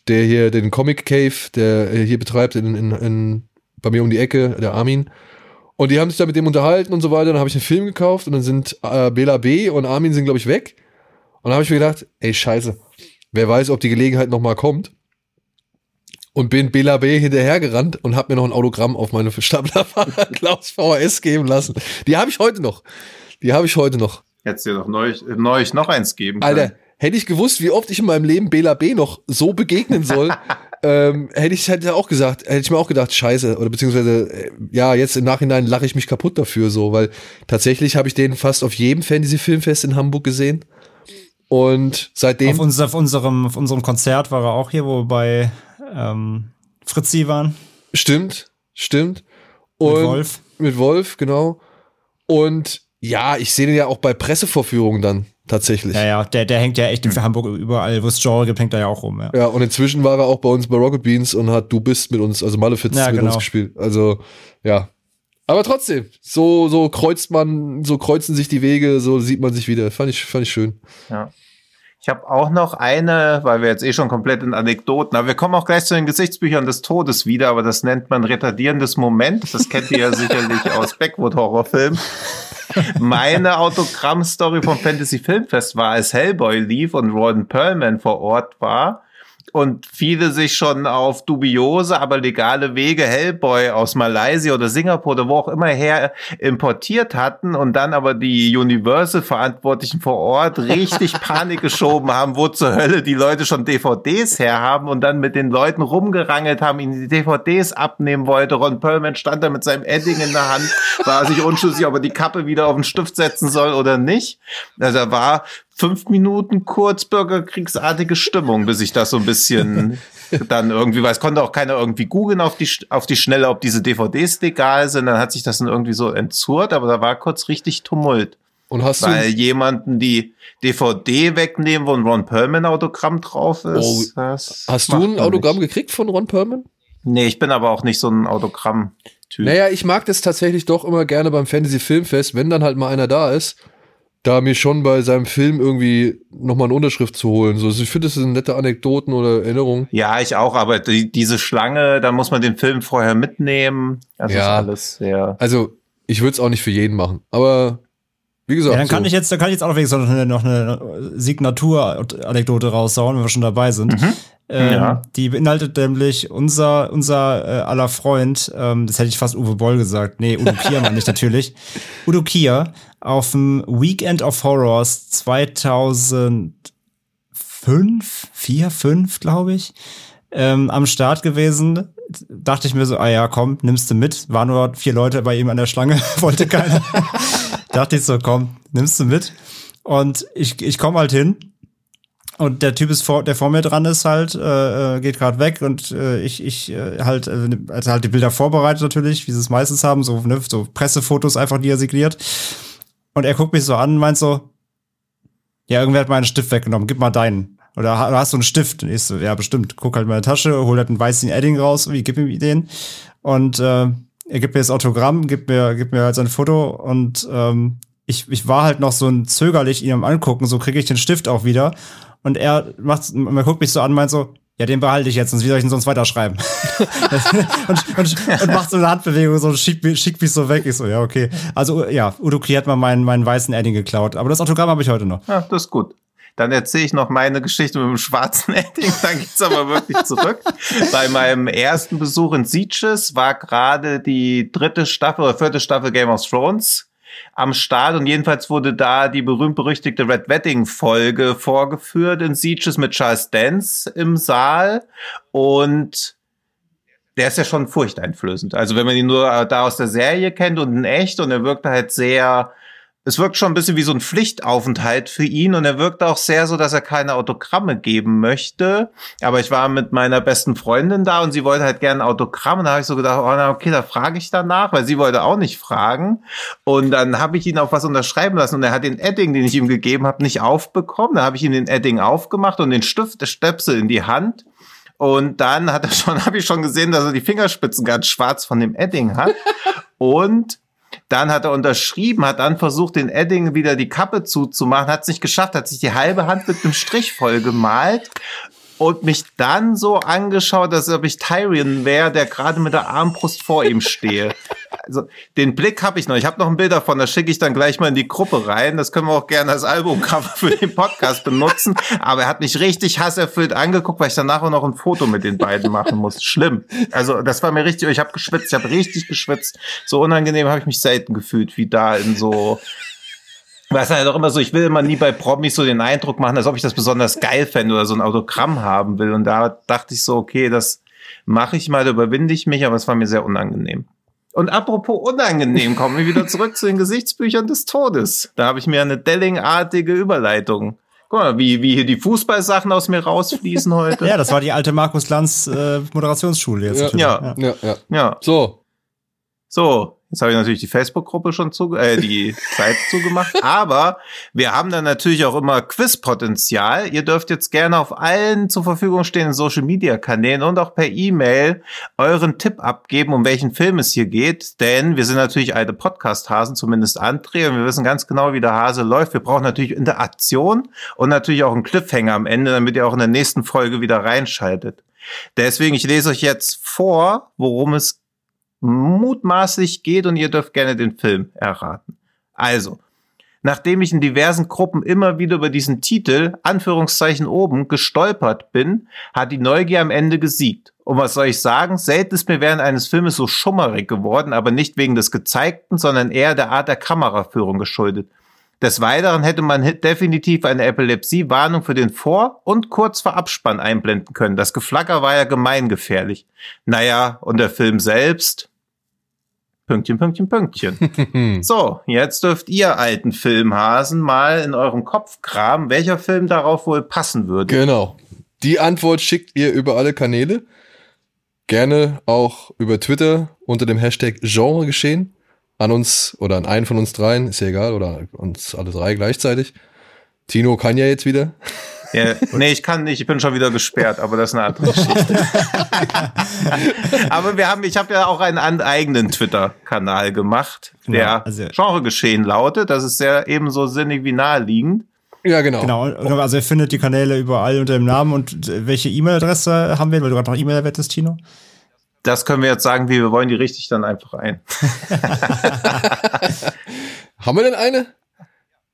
der hier den Comic Cave, der äh, hier betreibt in, in, in, bei mir um die Ecke, der Armin. Und die haben sich da mit dem unterhalten und so weiter. Dann habe ich einen Film gekauft und dann sind äh, Bela B und Armin sind, glaube ich, weg. Und dann habe ich mir gedacht, ey, scheiße, wer weiß, ob die Gelegenheit noch mal kommt. Und bin Bela B hinterhergerannt und habe mir noch ein Autogramm auf meine Staplerfahrer Klaus VHS geben lassen. Die habe ich heute noch. Die habe ich heute noch. Hättest dir doch neulich, neulich noch eins geben können. Alter, hätte ich gewusst, wie oft ich in meinem Leben Bela B noch so begegnen soll, ähm, hätte ich hätte auch gesagt, hätte ich mir auch gedacht, scheiße, oder beziehungsweise, äh, ja, jetzt im Nachhinein lache ich mich kaputt dafür so, weil tatsächlich habe ich den fast auf jedem Fantasy-Filmfest in Hamburg gesehen. Und seitdem. Auf, unser, auf, unserem, auf unserem Konzert war er auch hier, wo wir bei ähm, Fritzi waren. Stimmt, stimmt. Mit Und Wolf. Mit Wolf, genau. Und ja, ich sehe den ja auch bei Pressevorführungen dann tatsächlich. Ja, ja, der, der hängt ja echt in Hamburg überall, wo es Genre gibt, hängt er ja auch rum. Ja. Ja, und inzwischen war er auch bei uns bei Rocket Beans und hat Du bist mit uns, also Malefiz Ja, mit genau. uns gespielt. Also, ja. Aber trotzdem, so, so kreuzt man, so kreuzen sich die Wege, so sieht man sich wieder. Fand ich, fand ich schön. Ja. Ich habe auch noch eine, weil wir jetzt eh schon komplett in Anekdoten, aber wir kommen auch gleich zu den Gesichtsbüchern des Todes wieder, aber das nennt man retardierendes Moment. Das kennt ihr ja sicherlich aus Backwood-Horrorfilmen. Meine Autogrammstory vom Fantasy Filmfest war, als Hellboy lief und Ron Perlman vor Ort war und viele sich schon auf dubiose, aber legale Wege Hellboy aus Malaysia oder Singapur oder wo auch immer her importiert hatten und dann aber die Universal-Verantwortlichen vor Ort richtig Panik geschoben haben, wo zur Hölle die Leute schon DVDs herhaben und dann mit den Leuten rumgerangelt haben, ihnen die DVDs abnehmen wollte. Ron Perlman stand da mit seinem Edding in der Hand, war sich unschlüssig, ob er die Kappe wieder auf den Stift setzen soll oder nicht. Also da war fünf Minuten kurz bürgerkriegsartige Stimmung, bis ich das so ein bisschen dann irgendwie, weil es konnte auch keiner irgendwie googeln auf die, auf die Schnelle, ob diese DVDs legal sind. Dann hat sich das dann irgendwie so entzurrt, aber da war kurz richtig Tumult. Und hast Weil du, jemanden die DVD wegnehmen, wo ein Ron Perlman Autogramm drauf ist. Oh, hast du ein Autogramm nicht. gekriegt von Ron Perlman? Nee, ich bin aber auch nicht so ein Autogramm-Typ. Naja, ich mag das tatsächlich doch immer gerne beim Fantasy Filmfest, wenn dann halt mal einer da ist, da mir schon bei seinem Film irgendwie nochmal eine Unterschrift zu holen. So, also ich finde, das sind nette Anekdoten oder Erinnerungen. Ja, ich auch, aber die, diese Schlange, da muss man den Film vorher mitnehmen. Das Ja. ist alles sehr. Also, ich würde es auch nicht für jeden machen, aber wie gesagt, Ja, dann kann so. ich jetzt, dann kann ich jetzt auch noch eine, noch eine Signatur-Anekdote raushauen, wenn wir schon dabei sind. Ähm, Ja. Die beinhaltet nämlich unser, unser äh, aller Freund, ähm, das hätte ich fast Uwe Boll gesagt. Nee, Udo Kier meine ich natürlich. Udo Kier auf dem Weekend of Horrors 2005, 4, 5, glaube ich, ähm, am Start gewesen. Dachte ich mir so, ah ja, komm, nimmst du mit. War nur vier Leute bei ihm an der Schlange, wollte keiner. Dachte ich so, komm, nimmst du mit. Und ich, ich komme halt hin. Und der Typ ist vor, der vor mir dran ist halt, äh, äh, geht gerade weg und äh, ich, ich äh, halt, äh, also halt die Bilder vorbereitet natürlich, wie sie es meistens haben, so, ne, so Pressefotos einfach, die er signiert. Und er guckt mich so an und meint so, ja, irgendwer hat meinen Stift weggenommen, gib mal deinen. Oder ha- hast du einen Stift? Und ich so, ja, bestimmt. Guck halt in meine Tasche, hol halt einen weißen Edding raus, wie, gib ihm den. Und äh, er gibt mir das Autogramm, gibt mir, gibt mir halt sein Foto und ähm, ich, ich war halt noch so ein zögerlich ihn am angucken, so kriege ich den Stift auch wieder. Und er macht, man guckt mich so an und meint so, ja, den behalte ich jetzt, sonst wie soll ich ihn sonst weiterschreiben? und, und, und macht so eine Handbewegung, so schickt mich, schickt mich so weg. Ich so, ja, okay. Also, ja, Udo Kier hat mal meinen, meinen weißen Edding geklaut. Aber das Autogramm habe ich heute noch. Ja, das ist gut. Dann erzähle ich noch meine Geschichte mit dem schwarzen Edding. Dann geht's aber wirklich zurück. Bei meinem ersten Besuch in Sieges war gerade die dritte Staffel oder vierte Staffel Game of Thrones am Start und jedenfalls wurde da die berühmt-berüchtigte Red Wedding-Folge vorgeführt in Sieges mit Charles Dance im Saal und der ist ja schon furchteinflößend. Also wenn man ihn nur äh, da aus der Serie kennt und in echt und er wirkte halt sehr, es wirkt schon ein bisschen wie so ein Pflichtaufenthalt für ihn und er wirkt auch sehr so, dass er keine Autogramme geben möchte. Aber ich war mit meiner besten Freundin da und sie wollte halt gerne ein Autogramm und da habe ich so gedacht, oh na okay, da frage ich danach, weil sie wollte auch nicht fragen. Und dann habe ich ihn auf was unterschreiben lassen und er hat den Edding, den ich ihm gegeben habe, nicht aufbekommen. Da habe ich ihm den Edding aufgemacht und den Stift, der Stöpsel in die Hand. Und dann hat er schon, habe ich schon gesehen, dass er die Fingerspitzen ganz schwarz von dem Edding hat. Und dann hat er unterschrieben, hat dann versucht, den Edding wieder die Kappe zuzumachen, hat es nicht geschafft, hat sich die halbe Hand mit einem Strich voll gemalt und mich dann so angeschaut, als ob ich Tyrion wäre, der gerade mit der Armbrust vor ihm stehe. Also den Blick habe ich noch. Ich habe noch ein Bild davon, das schicke ich dann gleich mal in die Gruppe rein. Das können wir auch gerne als Albumcover für den Podcast benutzen. Aber er hat mich richtig hasserfüllt angeguckt, weil ich danach auch noch ein Foto mit den beiden machen muss. Schlimm. Also das war mir richtig, ich habe geschwitzt, ich habe richtig geschwitzt. So unangenehm habe ich mich selten gefühlt, wie da in so was halt auch immer so, ich will immer nie bei Promis so den Eindruck machen, als ob ich das besonders geil fände oder so ein Autogramm haben will. Und da dachte ich so, okay, das mache ich mal, da überwinde ich mich, aber es war mir sehr unangenehm. Und apropos unangenehm, kommen wir wieder zurück zu den Gesichtsbüchern des Todes. Da habe ich mir eine Delling-artige Überleitung. Guck mal, wie, wie hier die Fußballsachen aus mir rausfließen heute. Ja, das war die alte Markus Lanz äh, Moderationsschule jetzt. Ja. Ja. Ja, ja. ja. So, So, jetzt habe ich natürlich die Facebook-Gruppe schon zu, äh, die Seite zugemacht. Aber wir haben dann natürlich auch immer Quizpotenzial. Ihr dürft jetzt gerne auf allen zur Verfügung stehenden Social-Media-Kanälen und auch per E-Mail euren Tipp abgeben, um welchen Film es hier geht. Denn wir sind natürlich alte Podcast-Hasen, zumindest André, und wir wissen ganz genau, wie der Hase läuft. Wir brauchen natürlich Interaktion und natürlich auch einen Cliffhanger am Ende, damit ihr auch in der nächsten Folge wieder reinschaltet. Deswegen, ich lese euch jetzt vor, worum es mutmaßlich geht und ihr dürft gerne den Film erraten. Also, nachdem ich in diversen Gruppen immer wieder über diesen Titel, Anführungszeichen oben, gestolpert bin, hat die Neugier am Ende gesiegt. Und was soll ich sagen? Selten ist mir während eines Filmes so schummerig geworden, aber nicht wegen des Gezeigten, sondern eher der Art der Kameraführung geschuldet. Des Weiteren hätte man definitiv eine Epilepsie-Warnung für den Vor- und kurz vor Abspann einblenden können. Das Geflacker war ja gemeingefährlich. Naja, und der Film selbst? Pünktchen, Pünktchen, Pünktchen. so, jetzt dürft ihr alten Filmhasen mal in eurem Kopf kramen, welcher Film darauf wohl passen würde. genau. Die Antwort schickt ihr über alle Kanäle. Gerne auch über Twitter unter dem Hashtag Genre geschehen. An uns oder an einen von uns dreien, ist ja egal, oder uns alle drei gleichzeitig. Tino kann ja jetzt wieder. Ja, nee, ich kann nicht, ich bin schon wieder gesperrt, aber das ist eine andere Geschichte. aber wir haben, ich habe ja auch einen eigenen Twitter-Kanal gemacht, der ja, also, Genregeschehen lautet. Das ist sehr ebenso sinnig wie naheliegend. Ja, genau. Genau, also ihr findet die Kanäle überall unter dem Namen und welche E-Mail-Adresse haben wir, weil du gerade noch E-Mail erwähntest, Tino? Das können wir jetzt sagen, wie wir wollen, die richte ich dann einfach ein. haben wir denn eine?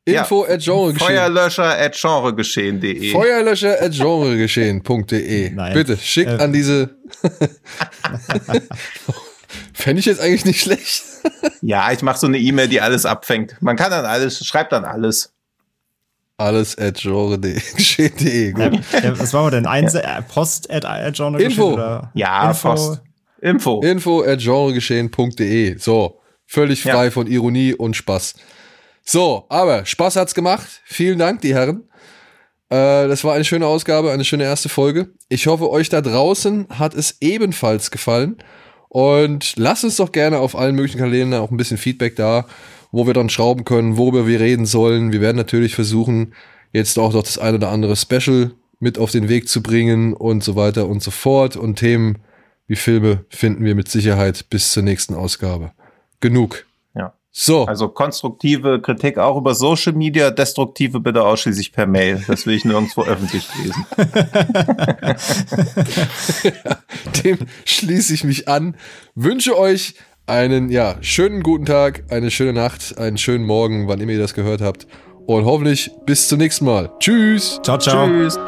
Info ja. at Genregeschehen. Feuerlöscher at genregeschehen.de. Feuerlöscher at genregeschehen.de. Bitte, schickt äh. an diese. Fände ich jetzt eigentlich nicht schlecht. ja, ich mache so eine E-Mail, die alles abfängt. Man kann dann alles, schreibt dann alles. Alles at genre.de. Ja, was war denn? Einse ja. Post at, at Info. Oder? Ja, Info. Post. Info. Info at genregeschehen.de. So, völlig frei ja. von Ironie und Spaß. So, aber Spaß hat's gemacht. Vielen Dank, die Herren. Äh, das war eine schöne Ausgabe, eine schöne erste Folge. Ich hoffe, euch da draußen hat es ebenfalls gefallen. Und lasst uns doch gerne auf allen möglichen Kanälen auch ein bisschen Feedback da, wo wir dann schrauben können, worüber wir reden sollen. Wir werden natürlich versuchen, jetzt auch noch das eine oder andere Special mit auf den Weg zu bringen und so weiter und so fort. Und Themen wie Filme finden wir mit Sicherheit bis zur nächsten Ausgabe. Genug. So. Also konstruktive Kritik auch über Social Media, destruktive bitte ausschließlich per Mail. Das will ich nirgendwo öffentlich lesen. dem schließe ich mich an. Wünsche euch einen ja, schönen guten Tag, eine schöne Nacht, einen schönen Morgen, wann immer ihr das gehört habt. Und hoffentlich bis zum nächsten Mal. Tschüss. Ciao, ciao. Tschüss.